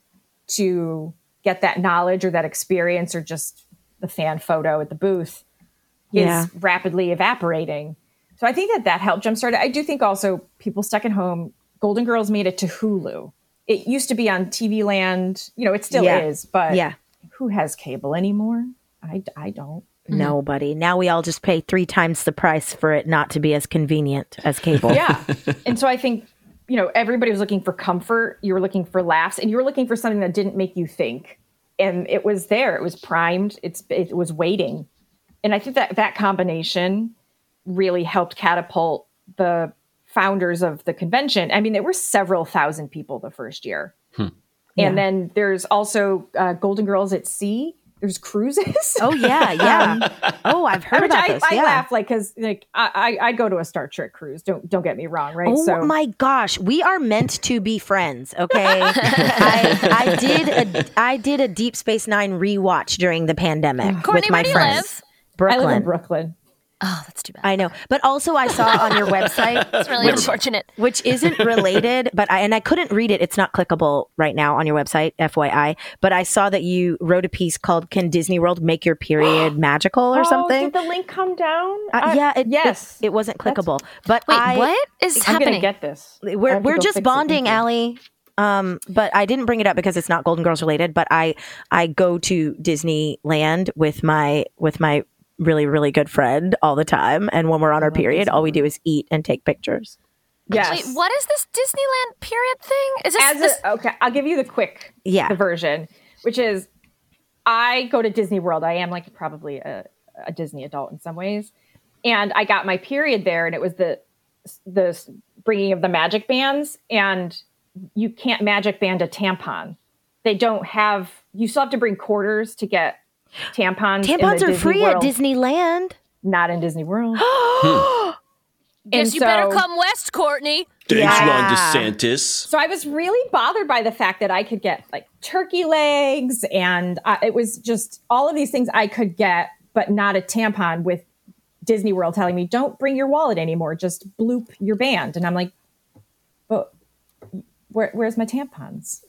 to get that knowledge or that experience or just the fan photo at the booth Yeah. is rapidly evaporating. So I think that that helped jumpstart it. I do think also people stuck at home. Golden Girls made it to Hulu. It used to be on TV Land. You know, it still Yeah. is, but Yeah. who has cable anymore? I, I don't. Mm-hmm. Nobody. Now we all just pay three times the price for it not to be as convenient as cable. Yeah. and so I think, you know, everybody was looking for comfort. You were looking for laughs and you were looking for something that didn't make you think. And it was there. It was primed. It's it was waiting. And I think that that combination really helped catapult the founders of the convention. I mean, there were several thousand people the first year. And then there's also uh, Golden Girls at Sea. There's cruises. Oh yeah, yeah. oh, I've heard about I, this. I yeah. laugh like because like I, I I'd go to a Star Trek cruise. Don't don't get me wrong, right? Oh my gosh, we are meant to be friends. Okay, I, I did a I did a Deep Space Nine rewatch during the pandemic Courtney, with my where do you friends. live? I Brooklyn. live in Brooklyn. Oh, that's too bad. I know, but also I saw on your website, That's really unfortunate. which isn't related, but I and I couldn't read it. It's not clickable right now on your website, FYI. But I saw that you wrote a piece called "Can Disney World Make Your Period Magical" or Oh, something. did the link come down? Uh, I- yeah, it, yes. it, it wasn't clickable. But Wait, I, what is I'm happening? gonna get this. We're we're just bonding, Thank you. Alli. Um, but I didn't bring it up because it's not Golden Girls related. But I I go to Disneyland with my with my really really good friend all the time, and when we're on our period, all we do is eat and take pictures. Yes. Wait, what is this Disneyland period thing? Is this, As this a, okay, I'll give you the quick Yeah. the version, which is I go to Disney World. I am like probably a, a Disney adult in some ways, and I got my period there, and it was the the bringing of the magic bands, and you can't magic band a tampon. They don't have. You still have to bring quarters to get tampons. in the Tampons are Disney free World. at Disneyland. Not in Disney World. Guess and you better come west, Courtney. Thanks, Yeah. Ron DeSantis. So I was really bothered by the fact that I could get like turkey legs, and uh, it was just all of these things I could get, but not a tampon. With Disney World telling me, "Don't bring your wallet anymore; just bloop your band." And I'm like, "But where, where's my tampons?"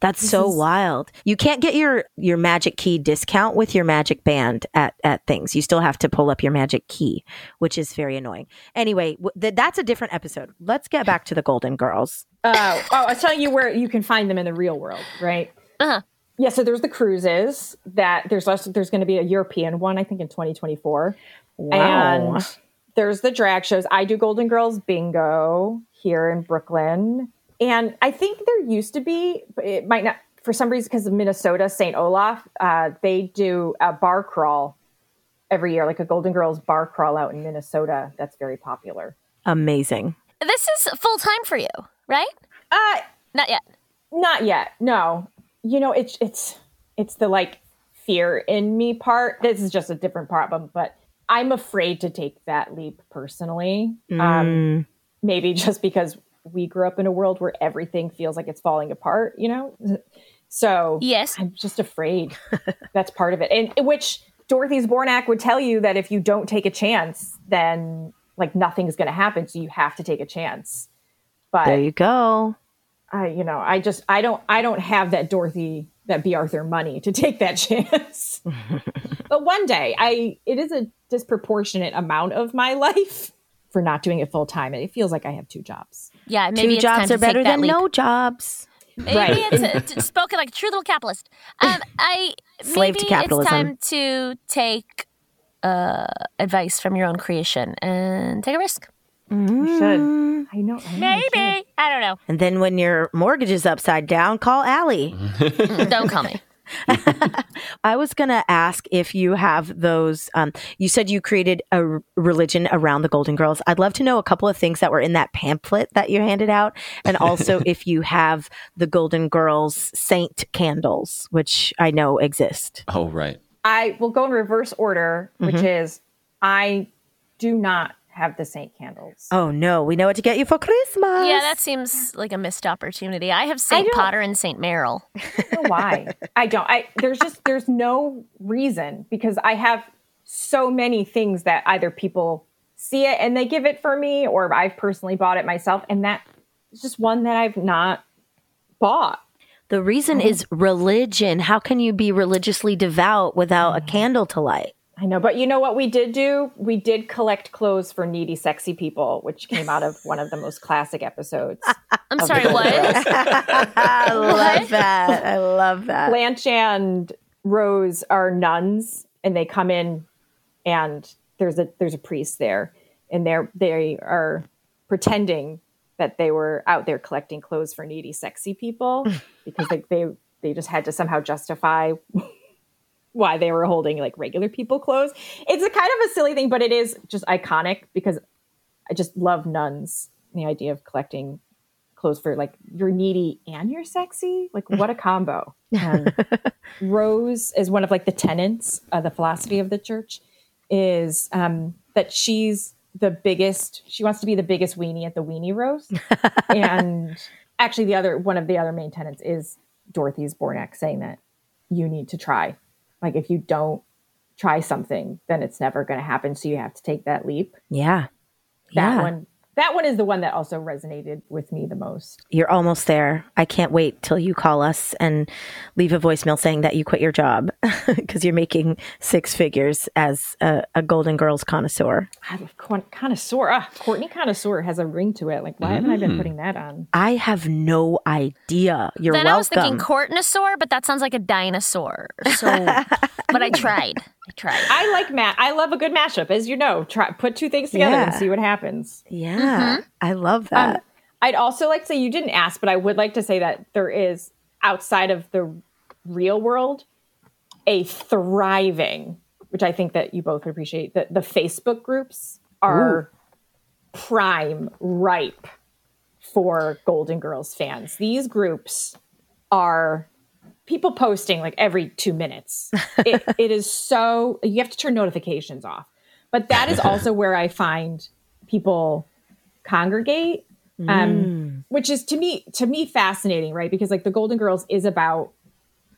That's so wild. You can't get your your magic key discount with your magic band at at things. You still have to pull up your magic key, which is very annoying. Anyway, w- th- that's a different episode. Let's get back to the Golden Girls. Oh, oh, I was telling you where you can find them in the real world, right? Uh-huh. Yeah, so there's the cruises that there's also, there's going to be a European one, I think, in 2024. Wow. And there's the drag shows. I do Golden Girls Bingo here in Brooklyn. And I think there used to be, but it might not, for some reason, because of Minnesota, St. Olaf, uh, they do a bar crawl every year, like a Golden Girls bar crawl out in Minnesota. That's very popular. Amazing. This is full time for you, right? Uh, Not yet. Not yet. No. You know, it's it's it's the like fear in me part. This is just a different problem, but I'm afraid to take that leap personally. Um maybe just because we grew up in a world where everything feels like it's falling apart, you know? So Yes. I'm just afraid. That's part of it. And which Dorothy Zbornak would tell you that if you don't take a chance, then like nothing's going to happen. So you have to take a chance. But There you go. I, you know, I just, I don't, I don't have that Dorothy, that Bea Arthur money to take that chance. but one day, I, it is a disproportionate amount of my life for not doing it full time. And it feels like I have two jobs. Yeah, maybe Two it's time jobs to are better than leap. no jobs. Maybe Right. it's a, t- spoken like a true little capitalist. Um, I Slave to maybe capitalism. It's time to take uh, advice from your own creation and take a risk. You should. I know. I know Maybe I don't know. And then when your mortgage is upside down, call Alli. don't call me. I was going to ask if you have those. Um, you said you created a r- religion around the Golden Girls. I'd love to know a couple of things that were in that pamphlet that you handed out. And also if you have the Golden Girls saint candles, which I know exist. Oh, right. I will go in reverse order, which is I do not have the Saint candles. Oh no, we know what to get you for Christmas. Yeah, that seems like a missed opportunity. I have St. don't- Potter and St. Merrill. I don't know why. I don't. I there's just there's no reason because I have so many things that either people see it and they give it for me, or I've personally bought it myself, and that is just one that I've not bought. The reason oh. is religion. How can you be religiously devout without a candle to light? I know, but you know what we did do? We did collect clothes for needy, sexy people, which came out of one of the most classic episodes. I'm sorry, what? I love that. I love that. Blanche and Rose are nuns, and they come in, and there's a there's a priest there, and they're they are pretending that they were out there collecting clothes for needy, sexy people because they they they just had to somehow justify why they were holding like regular people clothes. It's a kind of a silly thing, but it is just iconic because I just love nuns. The idea of collecting clothes for like you're needy and you're sexy. Like what a combo. Um, Rose is one of like the tenets of the philosophy of the church is um, that she's the biggest. She wants to be the biggest weenie at the weenie roast. and actually, the other one of the other main tenets is Dorothy Zbornak saying that you need to try. Like if you don't try something, then it's never going to happen. So you have to take that leap. Yeah. That yeah. one. That one is the one that also resonated with me the most. You're almost there. I can't wait till you call us and leave a voicemail saying that you quit your job because you're making six figures as a, a Golden Girls connoisseur. I love con- connoisseur. Ah, Courtney connoisseur has a ring to it. Like, why haven't I been putting that on? I have no idea. You're then welcome. I was thinking courtnosaur, but that sounds like a dinosaur. So, but I tried. I tried. I like Matt. I love a good mashup, as you know. Try put two things together and see what happens. yeah, I love that. Um, I'd also like to say you didn't ask, but I would like to say that there is outside of the real world a thriving, which I think that you both would appreciate. That the Facebook groups are prime ripe for Golden Girls fans. These groups are people posting like every two minutes. It, it is so you have to turn notifications off. But that is also where I find people congregate, um, which is to me to me fascinating, right? Because like the Golden Girls is about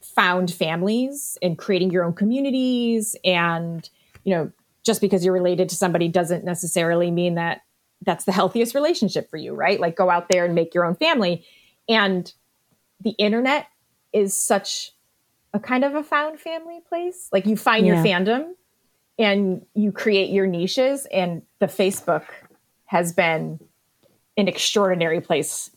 found families and creating your own communities, and you know, just because you're related to somebody doesn't necessarily mean that that's the healthiest relationship for you, right? Like go out there and make your own family, and the internet is such a kind of a found family place. Like you find your fandom and you create your niches and the Facebook has been an extraordinary place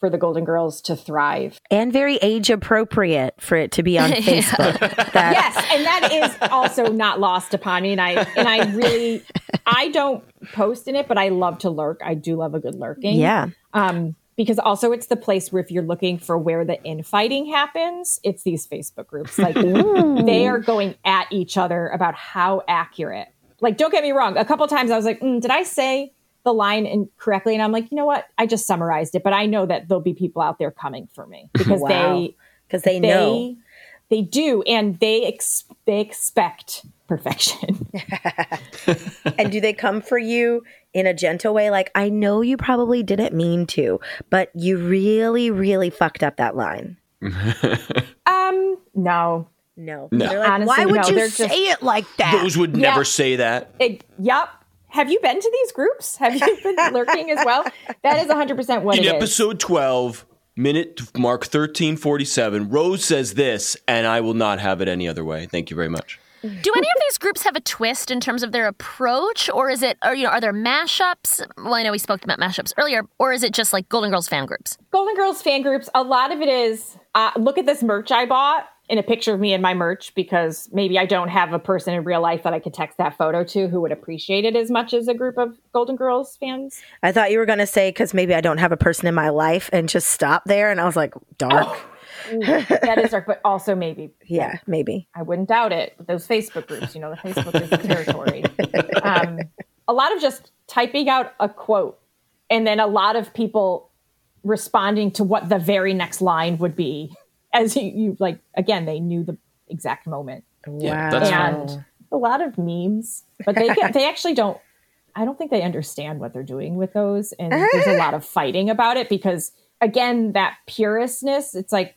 for the Golden Girls to thrive. and very age appropriate for it to be on Facebook. That- Yes, and that is also not lost upon me and I and I really I don't post in it but I love to lurk. I do love a good lurking. Yeah. Um because also it's the place where if you're looking for where the infighting happens, it's these Facebook groups. Like they are going at each other about how accurate. Like, don't get me wrong. A couple times I was like, mm, did I say the line incorrectly? And I'm like, you know what? I just summarized it, but I know that there'll be people out there coming for me because Wow. they Because they they know. they do and they ex- they expect perfection. And do they come for you in a gentle way? Like, I know you probably didn't mean to, but you really, really fucked up that line. um, no. No. No. Like, Honestly, why would no, you say just- it like that? Those would Yeah. never say that. It, yep. Have you been to these groups? Have you been lurking as well? That is 100% what In it is. episode 12, minute mark 1347, Rose says this, and I will not have it any other way. Thank you very much. Do any of these groups have a twist in terms of their approach, or is it, or you know, are there mashups? Well, I know we spoke about mashups earlier, or is it just like Golden Girls fan groups? Golden Girls fan groups, a lot of it is uh, look at this merch I bought in a picture of me and my merch because maybe I don't have a person in real life that I could text that photo to who would appreciate it as much as a group of Golden Girls fans. I thought you were going to say, because maybe I don't have a person in my life and just stop there. And I was like, dark. Ooh, that is dark, but also maybe Yeah, maybe. I wouldn't doubt it. Those Facebook groups, you know, the Facebook is the territory. Um, a lot of just typing out a quote and then a lot of people responding to what the very next line would be. As you, you like, again, they knew the exact moment. Yeah, wow. that's and a lot of memes, but they get, they actually don't I don't think they understand what they're doing with those. And there's a lot of fighting about it because, again, that puristness, it's like,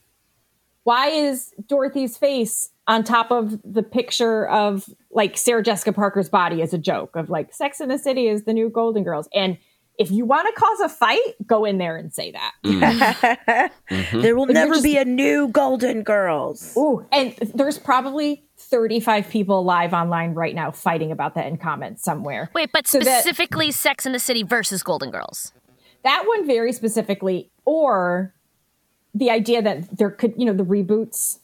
why is Dorothy's face on top of the picture of like Sarah Jessica Parker's body as a joke of like Sex in the City is the new Golden Girls? And if you want to cause a fight, go in there and say that. Mm. Mm-hmm. There will But never just- be a new Golden Girls. Ooh, and there's probably 35 people live online right now fighting about that in comments somewhere. Wait, but So that- specifically Sex in the City versus Golden Girls. that one very specifically or the idea that there could you know the reboots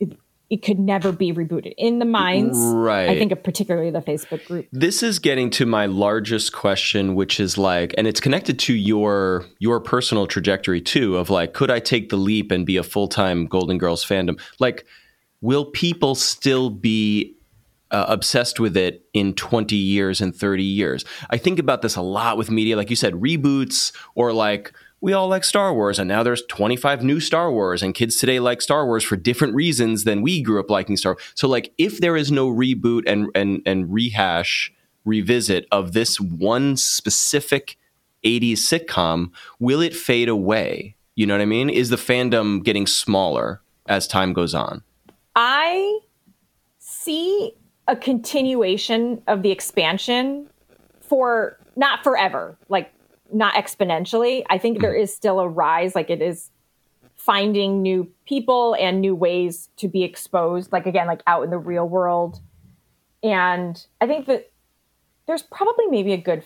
it, it could never be rebooted in the minds Right. i think of particularly the facebook group This is getting to my largest question, which is like, and it's connected to your your personal trajectory too. Of like, could I take the leap and be a full time Golden Girls fandom? Like, will people still be uh, obsessed with it in 20 years and 30 years? I think about this a lot with media, like you said, reboots or like. We all like Star Wars, and now there's 25 new Star Wars, and kids today like Star Wars for different reasons than we grew up liking Star. Wars. So, like, if there is no reboot and and and rehash revisit of this one specific 80s sitcom, will it fade away? You know what I mean? Is the fandom getting smaller as time goes on? i see a continuation of the expansion for not forever like not exponentially i think there is still a rise like it is finding new people and new ways to be exposed like again like out in the real world and i think that there's probably maybe a good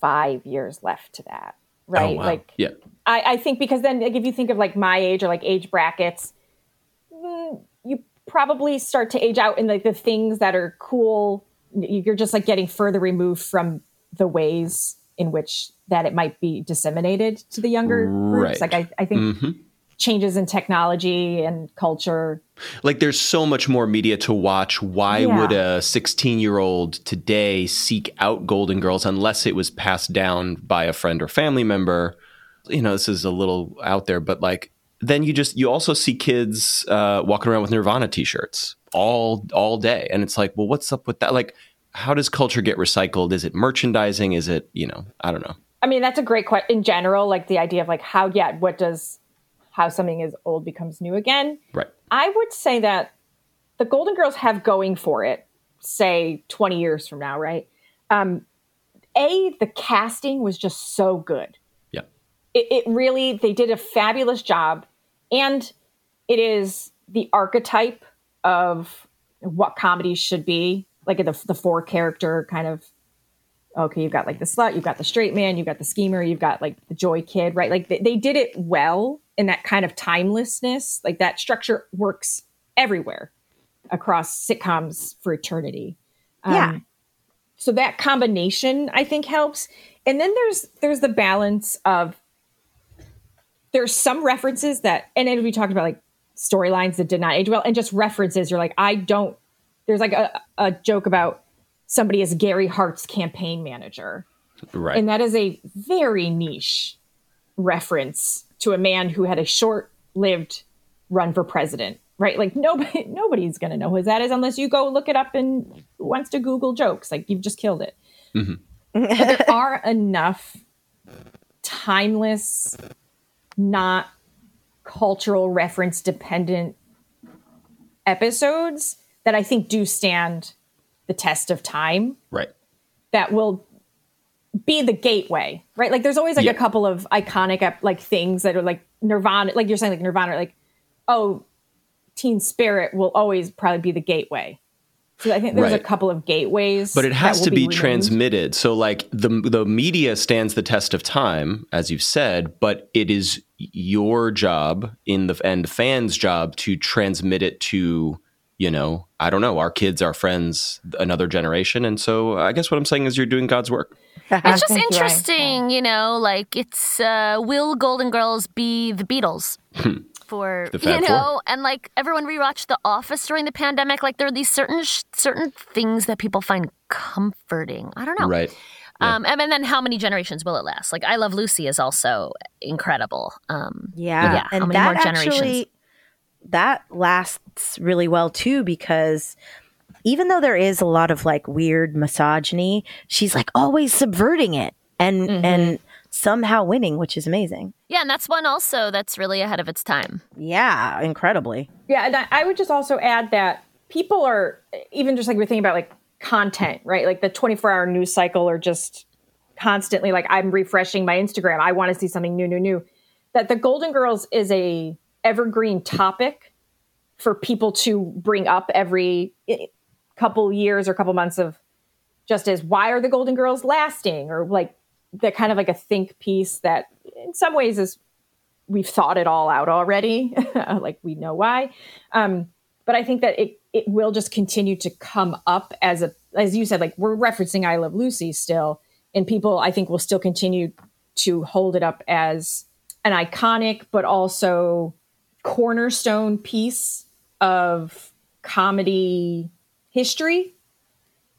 five years left to that right Oh, wow. like yeah. I, I think because then like if you think of like my age or like age brackets mm, you probably start to age out in like the things that are cool you're just like getting further removed from the ways in which that it might be disseminated to the younger Right. groups like i, I think changes in technology and culture Like there's so much more media to watch. Why Yeah. would a 16 year old today seek out Golden Girls unless it was passed down by a friend or family member? You know, this is a little out there, but like then you just you also see kids uh, walking around with Nirvana t-shirts all all day, and it's like, well, what's up with that? Like, how does culture get recycled? Is it merchandising? Is it you know? I don't know. I mean, that's a great question in general, like the idea of like how, yeah, what does, how something is old becomes new again. Right. I would say that the Golden Girls have going for it, say 20 years from now, right? Um, a, the casting was just so good. Yeah. It, it really, they did a fabulous job. And it is the archetype of what comedy should be like the, the four character kind of okay, you've got like the slut, you've got the straight man, you've got the schemer, you've got like the joy kid, right? Like they, they did it well in that kind of timelessness. Like that structure works everywhere across sitcoms for eternity. Yeah. Um, so that combination I think helps. And then there's there's the balance of there's some references that and then we talked about like storylines that did not age well and just references you're like I don't there's like a, a joke about somebody as Gary Hart's campaign manager. Right. And that is a very niche reference to a man who had a short-lived run for president, right? Like nobody nobody's going to know who that is unless you go look it up and wants to Google jokes. Like you've just killed it. Mm-hmm. but there are enough timeless, not cultural reference dependent episodes that I think do stand the test of time right. that will be the gateway, right? Like there's always like Yeah. a couple of iconic like things that are like Nirvana, like you're saying like Nirvana, like oh, Teen Spirit will always probably be the gateway. So I think there's Right. a couple of gateways, But it has to be renamed. transmitted. So like the the media stands the test of time, as you've said, but it is your job in the and fans' job to transmit it to, you know, I don't know, our kids, our friends, another generation. And so I guess what I'm saying is you're doing God's work. It's just Thank you, Ryan. interesting, you know, like it's uh will Golden Girls be the Beatles? For you Fab Four. know, and like everyone rewatched The Office during the pandemic. Like there are these certain sh- certain things that people find comforting. I don't know, Right. Yeah. Um, and, and then how many generations will it last? Like I Love Lucy is also incredible. Um, Yeah, Yeah, how many that more generations? actually that lasts really well too because even though there is a lot of like weird misogyny, she's like always subverting it and mm-hmm. and somehow winning, which is amazing. Yeah, and that's one also that's really ahead of its time. Yeah, incredibly. Yeah, and I, I would just also add that people are even just like we're thinking about like content, right? Like the 24 hour news cycle or just constantly like I'm refreshing my Instagram. I want to see something new, new, new. That the Golden Girls is a evergreen topic for people to bring up every eh, couple years or couple months of just as why are the Golden Girls lasting? Or like the kind of like a think piece that in some ways is we've thought it all out already. Like we know why. Um, but i think that it it will just continue to come up as a as you said like we're referencing i love lucy still and people i think will still continue to hold it up as an iconic but also cornerstone piece of comedy history.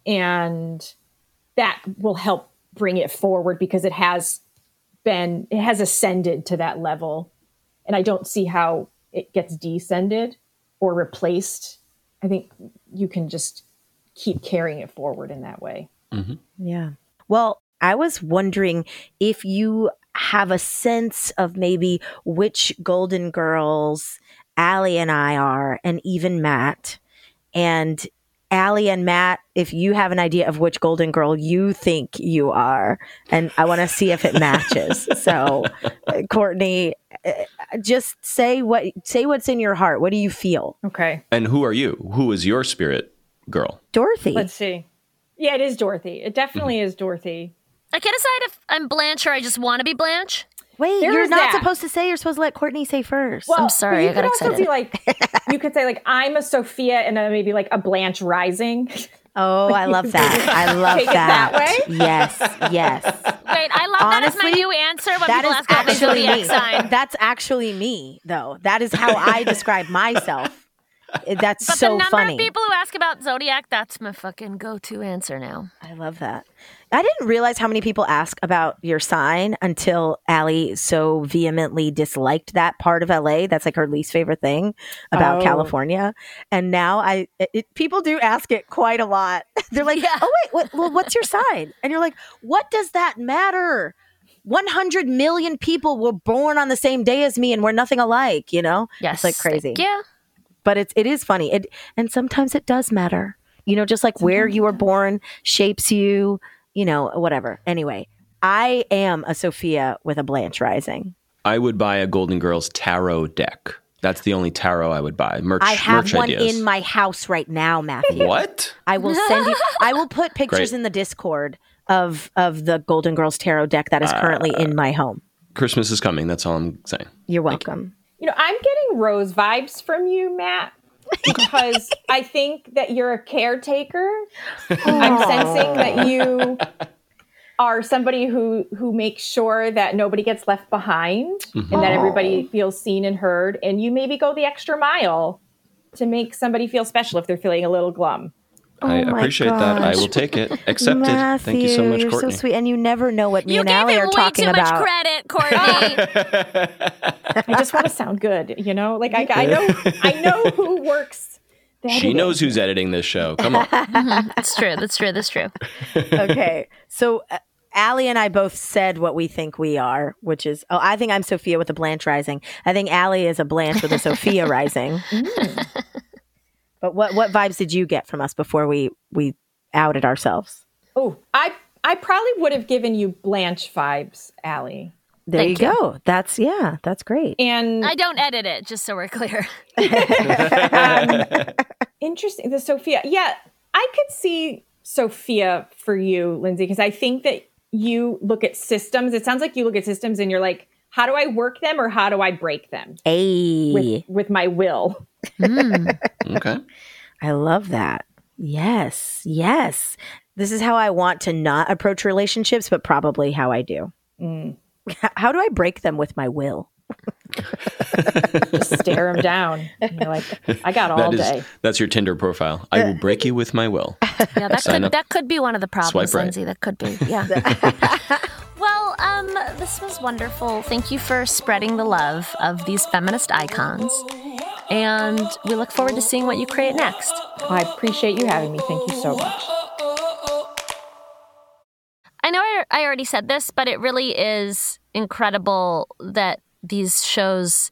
And that will help bring it forward because it has been it has ascended to that level. And i don't see how it gets descended or replaced. I think you can just keep carrying it forward in that way. Mm-hmm. Yeah. Well, I was wondering if you have a sense of maybe which Golden Girls Alli and I are, and even Matt. And Alli and Matt, if you have an idea of which Golden Girl you think you are, and I want to see if it matches. so, uh, Courtney, uh, just say what say what's in your heart. What do you feel, okay And who are you? Who is your spirit girl? Dorothy? let's see yeah it is dorothy it definitely is dorothy I can't decide if I'm Blanche or I just want to be Blanche. Wait, There you're not that. supposed to say. You're supposed to let Courtney say first. well, I'm sorry, you I got could also excited. be like you could say like i'm a sophia and a, maybe like a blanche rising Oh, I love that. I love Take it that. that way? Yes, yes. Wait, I love that as my Honestly, new answer when That people is ask about my actually zodiac me. sign. That's actually me, though. That is how I describe myself. That's But so the number funny. of people who ask about zodiac, that's my fucking go-to answer now. I love that. I didn't realize how many people ask about your sign until Alli so vehemently disliked that part of LA. That's like her least favorite thing about Oh. California. And now I, it, people do ask it quite a lot. They're like, Yeah. "Oh wait, what, well, what's your sign?" And you're like, "What does that matter?" 100 million people were born on the same day as me and we're nothing alike, you know? Yes, like crazy. Yeah, but it's it is funny. It and sometimes it does matter. You know, just like where you were born shapes you, you know, whatever. Anyway, I am a Sophia with a Blanche rising. I would buy a Golden Girls tarot deck. That's the only tarot I would buy. Merch, I have merch one ideas. in my house right now, Matthew. what? I will send you I will put pictures Great. in the Discord of of the Golden Girls tarot deck that is currently in uh, my home. Christmas is coming. That's all I'm saying. You're welcome. You know, I'm getting rose vibes from you, Matt, because I think that you're a caretaker. I'm sensing that you are somebody who who makes sure that nobody gets left behind and that mm-hmm. everybody feels seen and heard and you maybe go the extra mile to make somebody feel special if they're feeling a little glum. I Oh my appreciate that. I will take it. Accepted. Matthew, Thank you so much, you're Courtney. so sweet, and you never know what me you and gave Alli him are way talking too much about. credit, Courtney. I just want to sound good, you know? Like I, I know I know who works She knows who's editing this show. Come on. that's true. That's true. That's true. okay. So uh, Alli and I both said what we think we are, which is oh, I think I'm Sophia with a Blanche rising. I think Alli is a Blanche with a Sophia rising. But what what vibes did you get from us before we we outed ourselves? Oh, I I probably would have given you Blanche vibes, Alli. There Thank you you. go. That's yeah, that's great. And I don't edit it, just so we're clear. Um, interesting. The Sophia. Yeah, I could see Sophia for you, Lindsey, because I think that you look at systems. It sounds like you look at systems and you're like, how do I work them or how do I break them Hey, with, with my will? Okay. I love that. Yes, yes. This is how I want to not approach relationships, but probably how I do. Mm. How do I break them with my will? Just stare them down. And you're like, I got all That is day. that's your Tinder profile. I will break you with my will. Yeah, that Sign could up. that could be one of the problems, Swipe right. Lindsey. That could be. Yeah. well, um, this was wonderful. Thank you for spreading the love of these feminist icons. And we look forward to seeing what you create next. I appreciate you having me. Thank you so much. I know I, I already said this, but it really is incredible that these shows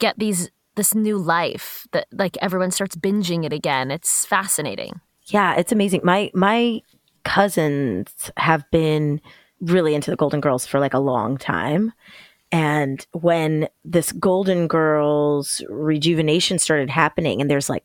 get these this new life that like everyone starts binging it again. It's fascinating. Yeah, it's amazing. My my cousins have been really into the Golden Girls for like a long time. And when this Golden Girls rejuvenation started happening, and there's like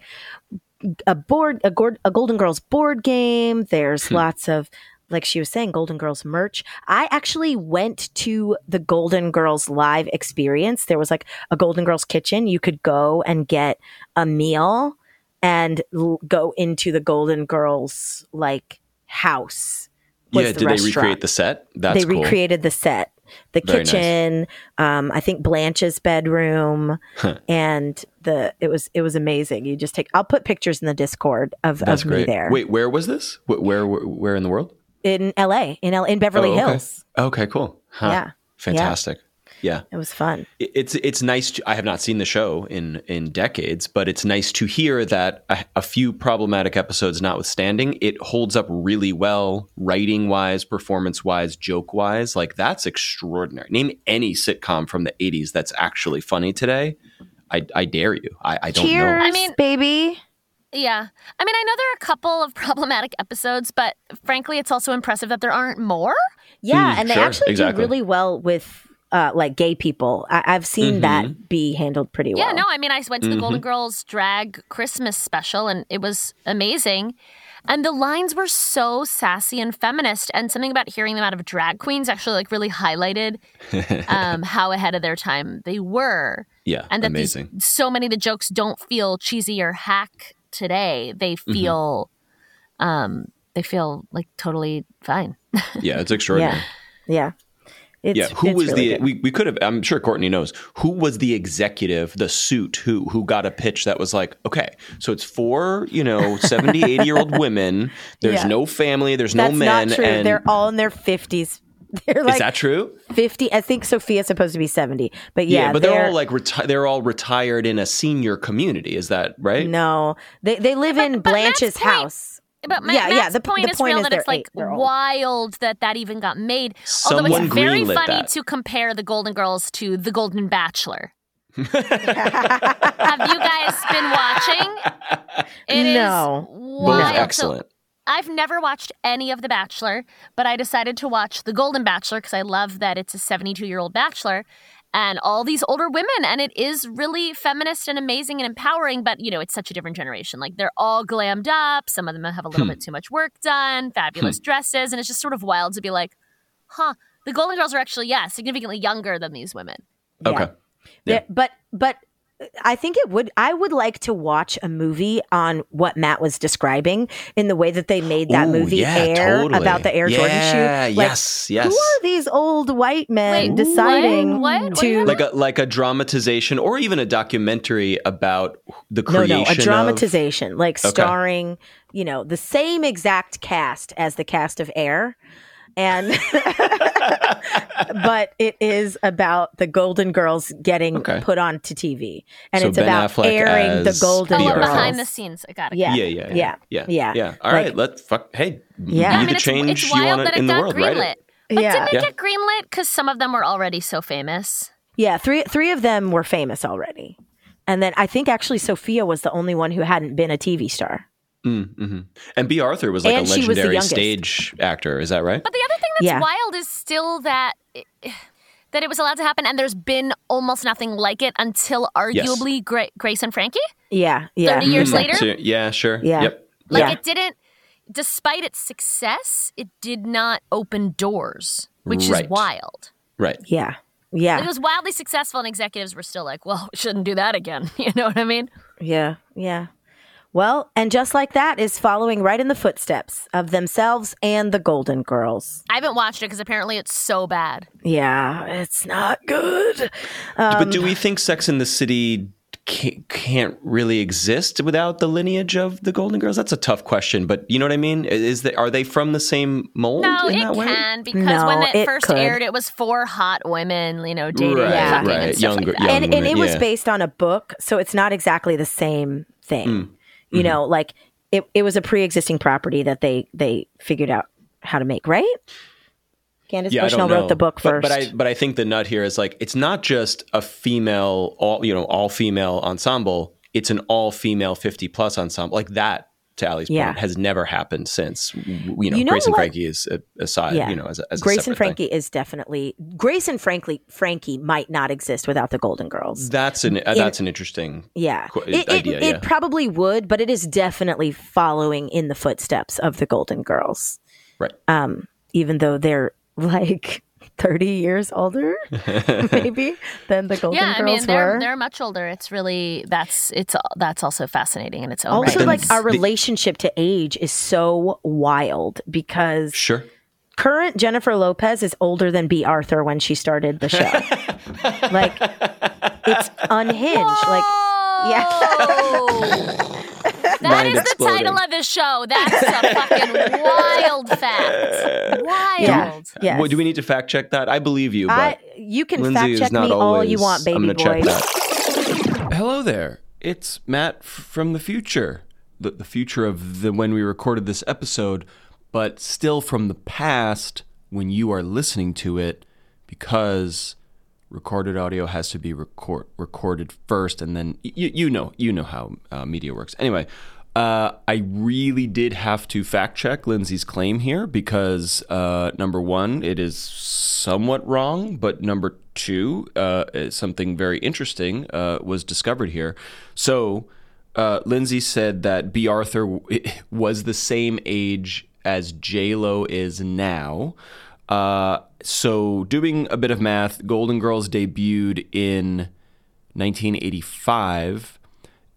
a board, a, Gord- a Golden Girls board game, there's hmm. lots of, like she was saying, Golden Girls merch. I actually went to the Golden Girls live experience. There was like a Golden Girls kitchen. You could go and get a meal and l- go into the Golden Girls like house. yeah, the did they recreate the set? That's they cool. recreated the set, the Very nice. kitchen. Um, I think Blanche's bedroom, and the it was it was amazing. You just take. I'll put pictures in the Discord of, That's of me there Wait, where was this? Where, where, where in the world? in L.A. in L- in Beverly Oh, okay. Hills. Okay, cool. Huh. Yeah. Fantastic. Yeah. Yeah, it was fun. It's it's nice. To, I have not seen the show in in decades, but it's nice to hear that a, a few problematic episodes notwithstanding, it holds up really well, writing wise, performance wise, joke wise. Like that's extraordinary. Name any sitcom from the '80s that's actually funny today. I, I dare you. I, I don't Cheers, know. I mean- baby. Yeah. I mean, I know there are a couple of problematic episodes, but frankly, it's also impressive that there aren't more. Yeah, Mm, and they sure, actually exactly. do really well with uh, like gay people. I- I've seen Mm-hmm. that be handled pretty well. Yeah, no, I mean, I went to the Golden Girls drag Christmas special and it was amazing. And the lines were so sassy and feminist, and something about hearing them out of drag queens actually like really highlighted um, how ahead of their time they were. yeah, And that these- amazing. so many of the jokes don't feel cheesy or hack today. They Mm-hmm. feel, um, they feel like totally fine. yeah, it's extraordinary. yeah, yeah. It's, yeah, who it's was really the? good. We, we could have. I'm sure Courtney knows who was the executive, the suit who who got a pitch that was like, okay, so it's for, you know, 70, 80 year old women. There's Yeah. no family. There's That's no men. not true. And They're all in their fifties. They're is that true? 50 i think sophia's supposed to be 70 but yeah, but they're, all like reti- they're all retired in a senior community. Is that right? no they they live in but Matt's blanche's point- house But my, Yeah, yeah, the- point the is point real is that it's like eight, they're wild that that even got made. Although it's very funny that. to compare The Golden Girls to The Golden Bachelor. Have you guys been watching? It is No. Both wild. So excellent. I've never watched any of The Bachelor, but I decided to watch The Golden Bachelor because I love that it's a 72 year old bachelor and all these older women. And it is really feminist and amazing and empowering, but you know, it's such a different generation. Like they're all glammed up. Some of them have a little hmm. bit too much work done, hmm. fabulous dresses. And it's just sort of wild to be like, huh, the Golden Girls are actually, yeah, significantly younger than these women. Yeah. Okay. There- but but I think it would. I would like to watch a movie on what Matt was describing in the way that they made that Ooh, movie yeah, Air totally. about the Air Jordan shoe. Like, yes, yes. Who are these old white men Wait, deciding what? What? What to like a like a dramatization or even a documentary about the creation no no, a of- dramatization like Okay. starring you know the same exact cast as the cast of Air. And but it is about the Golden Girls getting Okay. put onto TV, and So it's Ben about Affleck airing the Golden Oh, The Girls. behind the scenes. I got it. Yeah. yeah, yeah, Yeah. yeah, Yeah. yeah. All Like- right, let's fuck. Hey, Yeah. be I I mean, the change it's you want that it in the world. Greenlit. it. But Yeah. didn't it Yeah. get greenlit because some of them were already so famous? Yeah, three three of them were famous already, and then I think actually Sophia was the only one who hadn't been a TV star. Mm-hmm. And Bea Arthur was like And a she was the legendary stage actor. Is that right? But the other thing that's Yeah. wild is still that that it was allowed to happen, and there's been almost nothing like it until arguably Gra- Grace and Frankie. Yeah, yeah, 30 years Mm, later? so- yeah, sure. Yeah. Yep. Like Yeah. it didn't, despite its success, it did not open doors, which Right. is wild. Right. yeah, yeah, Like, it was wildly successful, and executives were still like, "Well, we shouldn't do that again." You know what I mean? yeah, yeah. Well, and just like that is following right in the footsteps of themselves and the Golden Girls. I haven't watched it because apparently it's so bad. Yeah, it's not good. Um, but do we think Sex in the City can't, can't really exist without the lineage of the Golden Girls? That's a tough question, but you know what I mean. Is that are they from the same mold? No, in it that way? can because No, when it, it first could. aired, it was four hot women, you know, dating, Right, Yeah. right. and stuff Younger- like that. young and, and women, it was based on a book, so it's not exactly the same thing. Mm. You Mm-hmm. know, like it, it was a pre-existing property that they they figured out how to make, right? Candace Yeah, Bushnell wrote the book But- first. But, I but I think the nut here is like it's not just a female all you know all female ensemble. It's an all female fifty plus ensemble like that. To Alli's Yeah. point, has never happened since. You know, You know Grace and? Frankie is uh, aside. yeah, You know, as a, as a Grace and separate thing. Frankie is definitely Grace and Frankly Frankie might not exist without the Golden Girls. That's an uh, that's an interesting. Yeah, qu- it, it, idea, it yeah. probably would, but it is definitely following in the footsteps of the Golden Girls. Right. Um, even though they're like thirty years older, maybe than the Golden Yeah, I Girls mean they're were. they're much older. It's really that's it's that's also fascinating in its own also, right. like our the- relationship to age is so wild because Sure. current Jennifer Lopez is older than Bea Arthur when she started the show. like it's unhinged. Like yeah. That Mind is the title of his show. That's a fucking wild fact. Wild. yeah, yes. Well, do we need to fact check that? I believe you, but I, you can Lindsey fact check me not all you want, I'm baby gonna check boy. that. Hello there. It's Matt from the future. The, the future of the when we recorded this episode, but still from the past when you are listening to it because recorded audio has to be record, recorded first and then you, you know you know how uh, media works anyway uh, I really did have to fact check Lindsey's claim here because uh, number one, it is somewhat wrong, but number two, uh, something very interesting uh, was discovered here. So, uh, Lindsey said that Bea Arthur was the same age as J Lo is now. Uh, so, doing a bit of math, Golden Girls debuted in 1985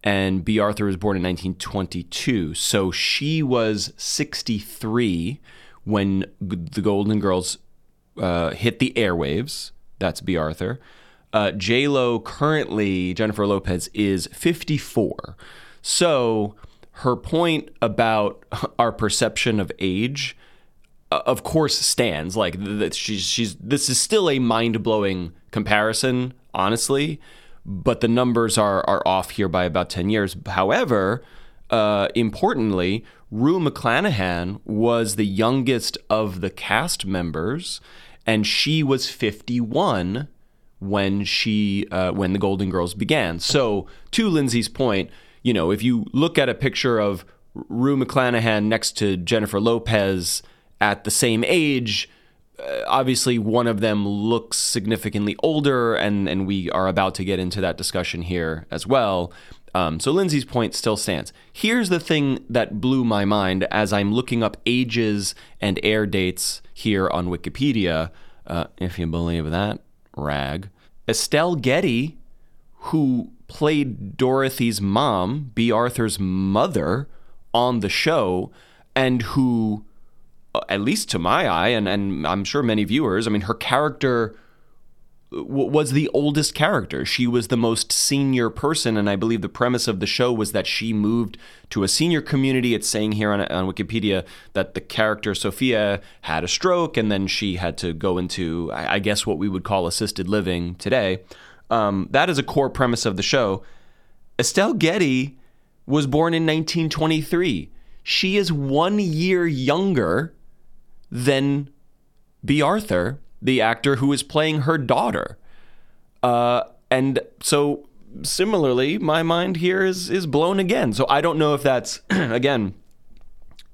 and Bea Arthur was born in 1922. So she was 63 when the Golden Girls uh, hit the airwaves. That's Bea Arthur. Uh, J Lo currently, Jennifer Lopez, is 54. So her point about our perception of age of course stands like that she's she's this is still a mind-blowing comparison honestly but the numbers are are off here by about 10 years however uh, importantly Rue McClanahan was the youngest of the cast members and she was 51 when she uh, when the Golden Girls began. So to Lindsey's point, you know, if you look at a picture of Rue McClanahan next to Jennifer Lopez at the same age, uh, obviously one of them looks significantly older, and and we are about to get into that discussion here as well. Um, so Lindsey's point still stands. Here's the thing that blew my mind as I'm looking up ages and air dates here on Wikipedia, uh, if you believe that rag. Estelle Getty, who played Dorothy's mom, Bea Arthur's mother, on the show, and who, at least to my eye, and, and I'm sure many viewers, I mean, her character w- was the oldest character. She was the most senior person, and I believe the premise of the show was that she moved to a senior community. It's saying here on, on Wikipedia that the character Sophia had a stroke, and then she had to go into, I, I guess, what we would call assisted living today. Um, that is a core premise of the show. Estelle Getty was born in 1923. She is one year younger than Bea Arthur, the actor who is playing her daughter. Uh, and so similarly, my mind here is is blown again. So I don't know if that's again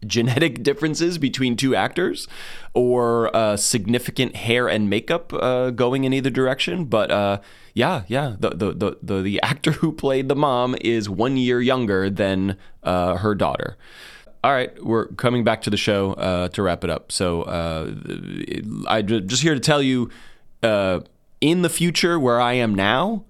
genetic differences between two actors or uh, significant hair and makeup uh, going in either direction. But uh, yeah, yeah, the, the the the the actor who played the mom is one year younger than uh, her daughter. All right, we're coming back to the show uh, to wrap it up. So uh, I'm just here to tell you, uh, in the future where I am now,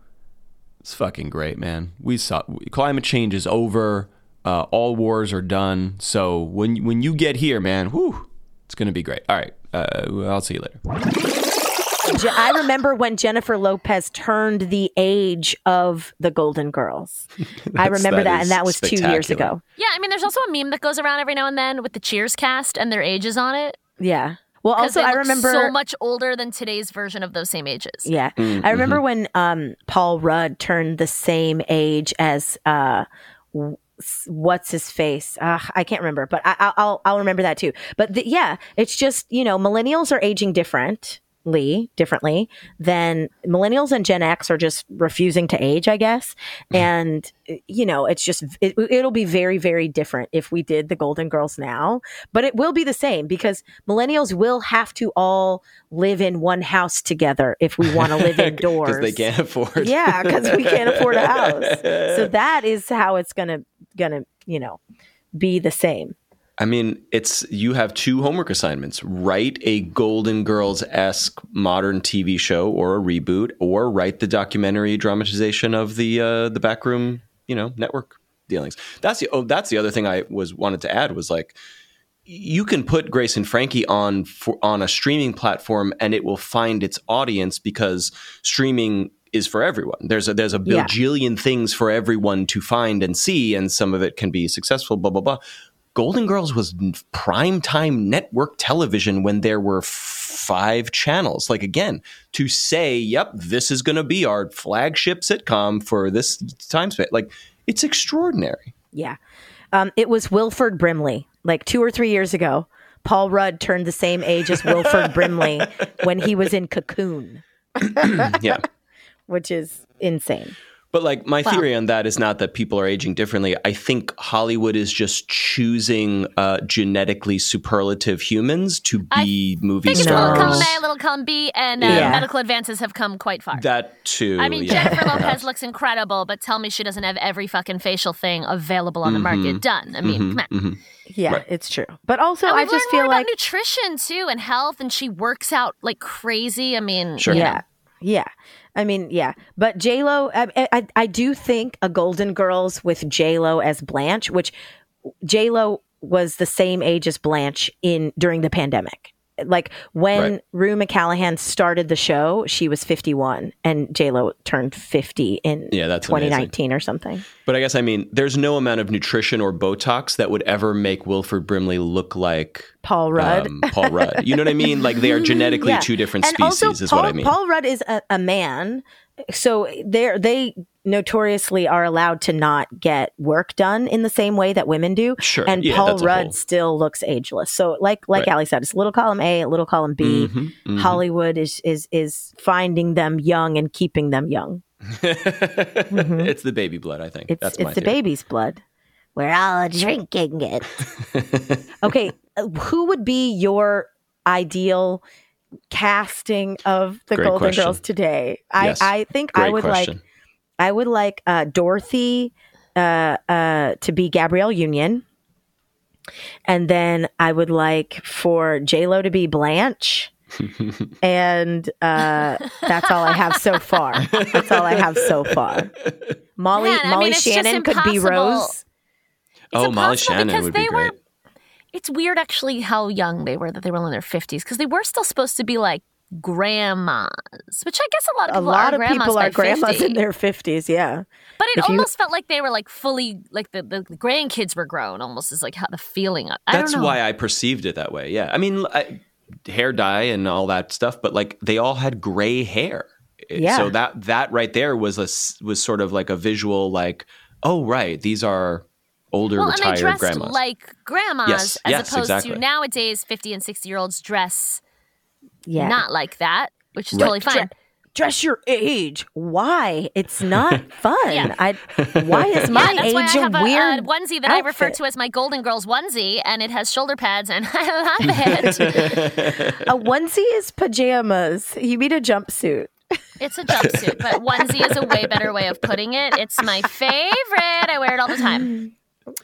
it's fucking great, man. We saw climate change is over. Uh, all wars are done. So when when you get here, man, whew, it's gonna be great. All right, uh, I'll see you later. Je- I remember when Jennifer Lopez turned the age of the Golden Girls. I remember that that, and that was two years ago. Yeah, I mean, there's also a meme that goes around every now and then with the Cheers cast and their ages on it. Yeah. Well, also they I remember so much older than today's version of those same ages. Yeah, Mm, I remember mm-hmm. when um, Paul Rudd turned the same age as uh, what's his face? Uh, I can't remember, but I, I'll- I'll I'll remember that too. But the, yeah, it's just you know millennials are aging differently, differently than millennials and Gen X are just refusing to age, I guess. Mm. And you know, it's just it, it'll be very very different if we did the Golden Girls now, but it will be the same because millennials will have to all live in one house together if we want to live indoors because they can't afford. yeah, because we can't afford a house. So that is how it's gonna gonna you know be the same. I mean, it's you have two homework assignments: write a Golden Girls esque modern TV show or a reboot, or write the documentary dramatization of the uh, the backroom, you know, network dealings. That's the oh, that's the other thing I was wanted to add was like you can put Grace and Frankie on for, on a streaming platform and it will find its audience because streaming is for everyone. There's a there's a Yeah. bajillion things for everyone to find and see, and some of it can be successful. Blah blah blah. Golden Girls was prime time network television when there were five channels. Like again, to say, "Yep, this is going to be our flagship sitcom for this time span," like it's extraordinary. Yeah, um, it was Wilford Brimley like two or three years ago. Paul Rudd turned the same age as Wilford Brimley when he was in Cocoon, yeah. which is insane. But like my theory on that is not that people are aging differently. I think Hollywood is just choosing uh, genetically superlative humans to be movie Think it's a little column stars. A, little column B, and uh, Yeah. medical advances have come quite far. That too. I mean, yeah, Jennifer Lopez looks incredible, but tell me she doesn't have every fucking facial thing available on the Mm-hmm. market done. I mean, come on. Yeah, Right. it's true. But also, I just learned more feel about like nutrition too and health, and she works out like crazy. I mean, Sure. you know. yeah, yeah. I mean, yeah. But J Lo, I, I, I do think a Golden Girls with J Lo as Blanche, which J Lo was the same age as Blanche in during the pandemic. Like when Right. Rue McClanahan started the show, she was 51 and J Lo turned 50 in Yeah, that's amazing. 2019 or something. But I guess I mean, there's no amount of nutrition or Botox that would ever make Wilford Brimley look like Paul Rudd. um, Paul Rudd. You know what I mean? Like they are genetically Yeah. two different and species. also, is Paul, what I mean. Paul Rudd is a, a man, so they they notoriously are allowed to not get work done in the same way that women do. Sure. And Yeah, Paul Rudd whole- still looks ageless. So, like like Right. Alli said, it's little column A, little column B. Mhm, mhm. Hollywood is is is finding them young and keeping them young. it's the baby blood. I think It's that's my it's the theory. baby's blood. We're all drinking it. okay, uh, who would be your ideal casting of the Great Golden question. Girls today? I Yes. I think I would question. like I would like uh, Dorothy uh, uh, to be Gabrielle Union, and then I would like for J Lo to be Blanche. and uh, that's all I have so far. That's all I have so far. Molly Man, I mean, Molly Shannon could be. Rose. It's oh, Molly Shannon would be great. were. It's weird actually how young they were that they were in their fifties because they were still supposed to be like grandmas, which I guess a lot of people A people lot are of grandmas people are grandmas 50. in their fifties. Yeah, But it If you- almost felt like they were like fully like the, the, the grandkids were grown. Almost is like how the feeling. I That's don't know. why I perceived it that way. Yeah, I mean, I, hair dye and all that stuff, but like they all had gray hair. Yeah. So that that right there was a was sort of like a visual, like, oh right, these are older well, and they retired dressed grandmas. like grandmas Yes, as yes, opposed exactly. to nowadays fifty and sixty year olds dress yeah. not like that, which is Right. totally fine. dress your age. Why? It's not fun. Yeah. I. Why is my yeah, that's why I age have a a, weird a onesie that I refer to as my Golden Girls onesie, and it has shoulder pads, and I love it. A onesie is pajamas. You mean a jumpsuit? it's a jumpsuit, but onesie is a way better way of putting it. It's my favorite. I wear it all the time.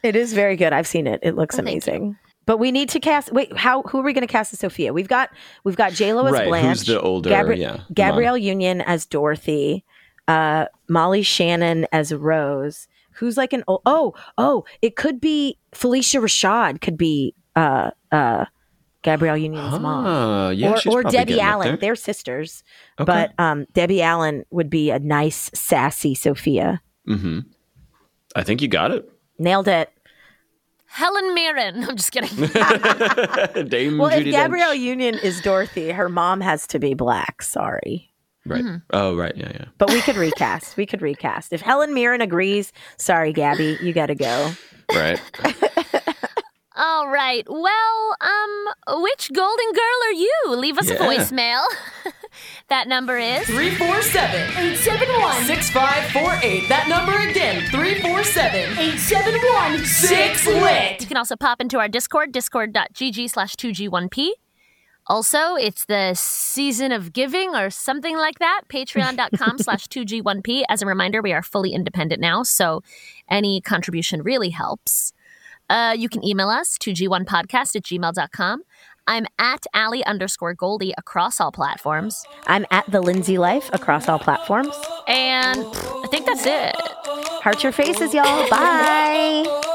It is very good. I've seen it. It looks Oh, thank you. amazing. But we need to cast. Wait, how? Who are we going to cast as Sophia? We've got we've got J Lo as Right, who's the older- Gabri- yeah, mom. Gabrielle Union as Dorothy. Uh, Molly Shannon as Rose. Who's like an old, oh oh? It could be Phylicia Rashad. Could be uh uh Gabrielle Union's mom. Oh, yeah, or or Debbie Allen. there. They're sisters. Okay. But um, Debbie Allen would be a nice, sassy Sophia. Mm-hmm. I think you got it. Nailed it. Helen Mirren. I'm just kidding. Dame Well, Judi if Gabrielle Dench. Union is Dorothy, her mom has to be black. Sorry. Right. Oh, right. Yeah, yeah. But we could recast. we could recast. If Helen Mirren agrees, sorry, Gabby, you got to go. Right. All right. Well, um, which golden girl are you? Leave us a Yeah. voicemail. That number is 347 871 6548. That number again 347 871 6 lit. You can also pop into our Discord, discord.gg slash 2G1P. Also, it's the season of giving or something like that. Patreon.com slash 2G1P. As a reminder, we are fully independent now, so any contribution really helps. Uh, you can email us, 2G1podcast at gmail.com. I'm at Alli underscore Goldie across all platforms. I'm at the Lindsey Life across all platforms. And I think that's it. Heart your faces, y'all. Bye.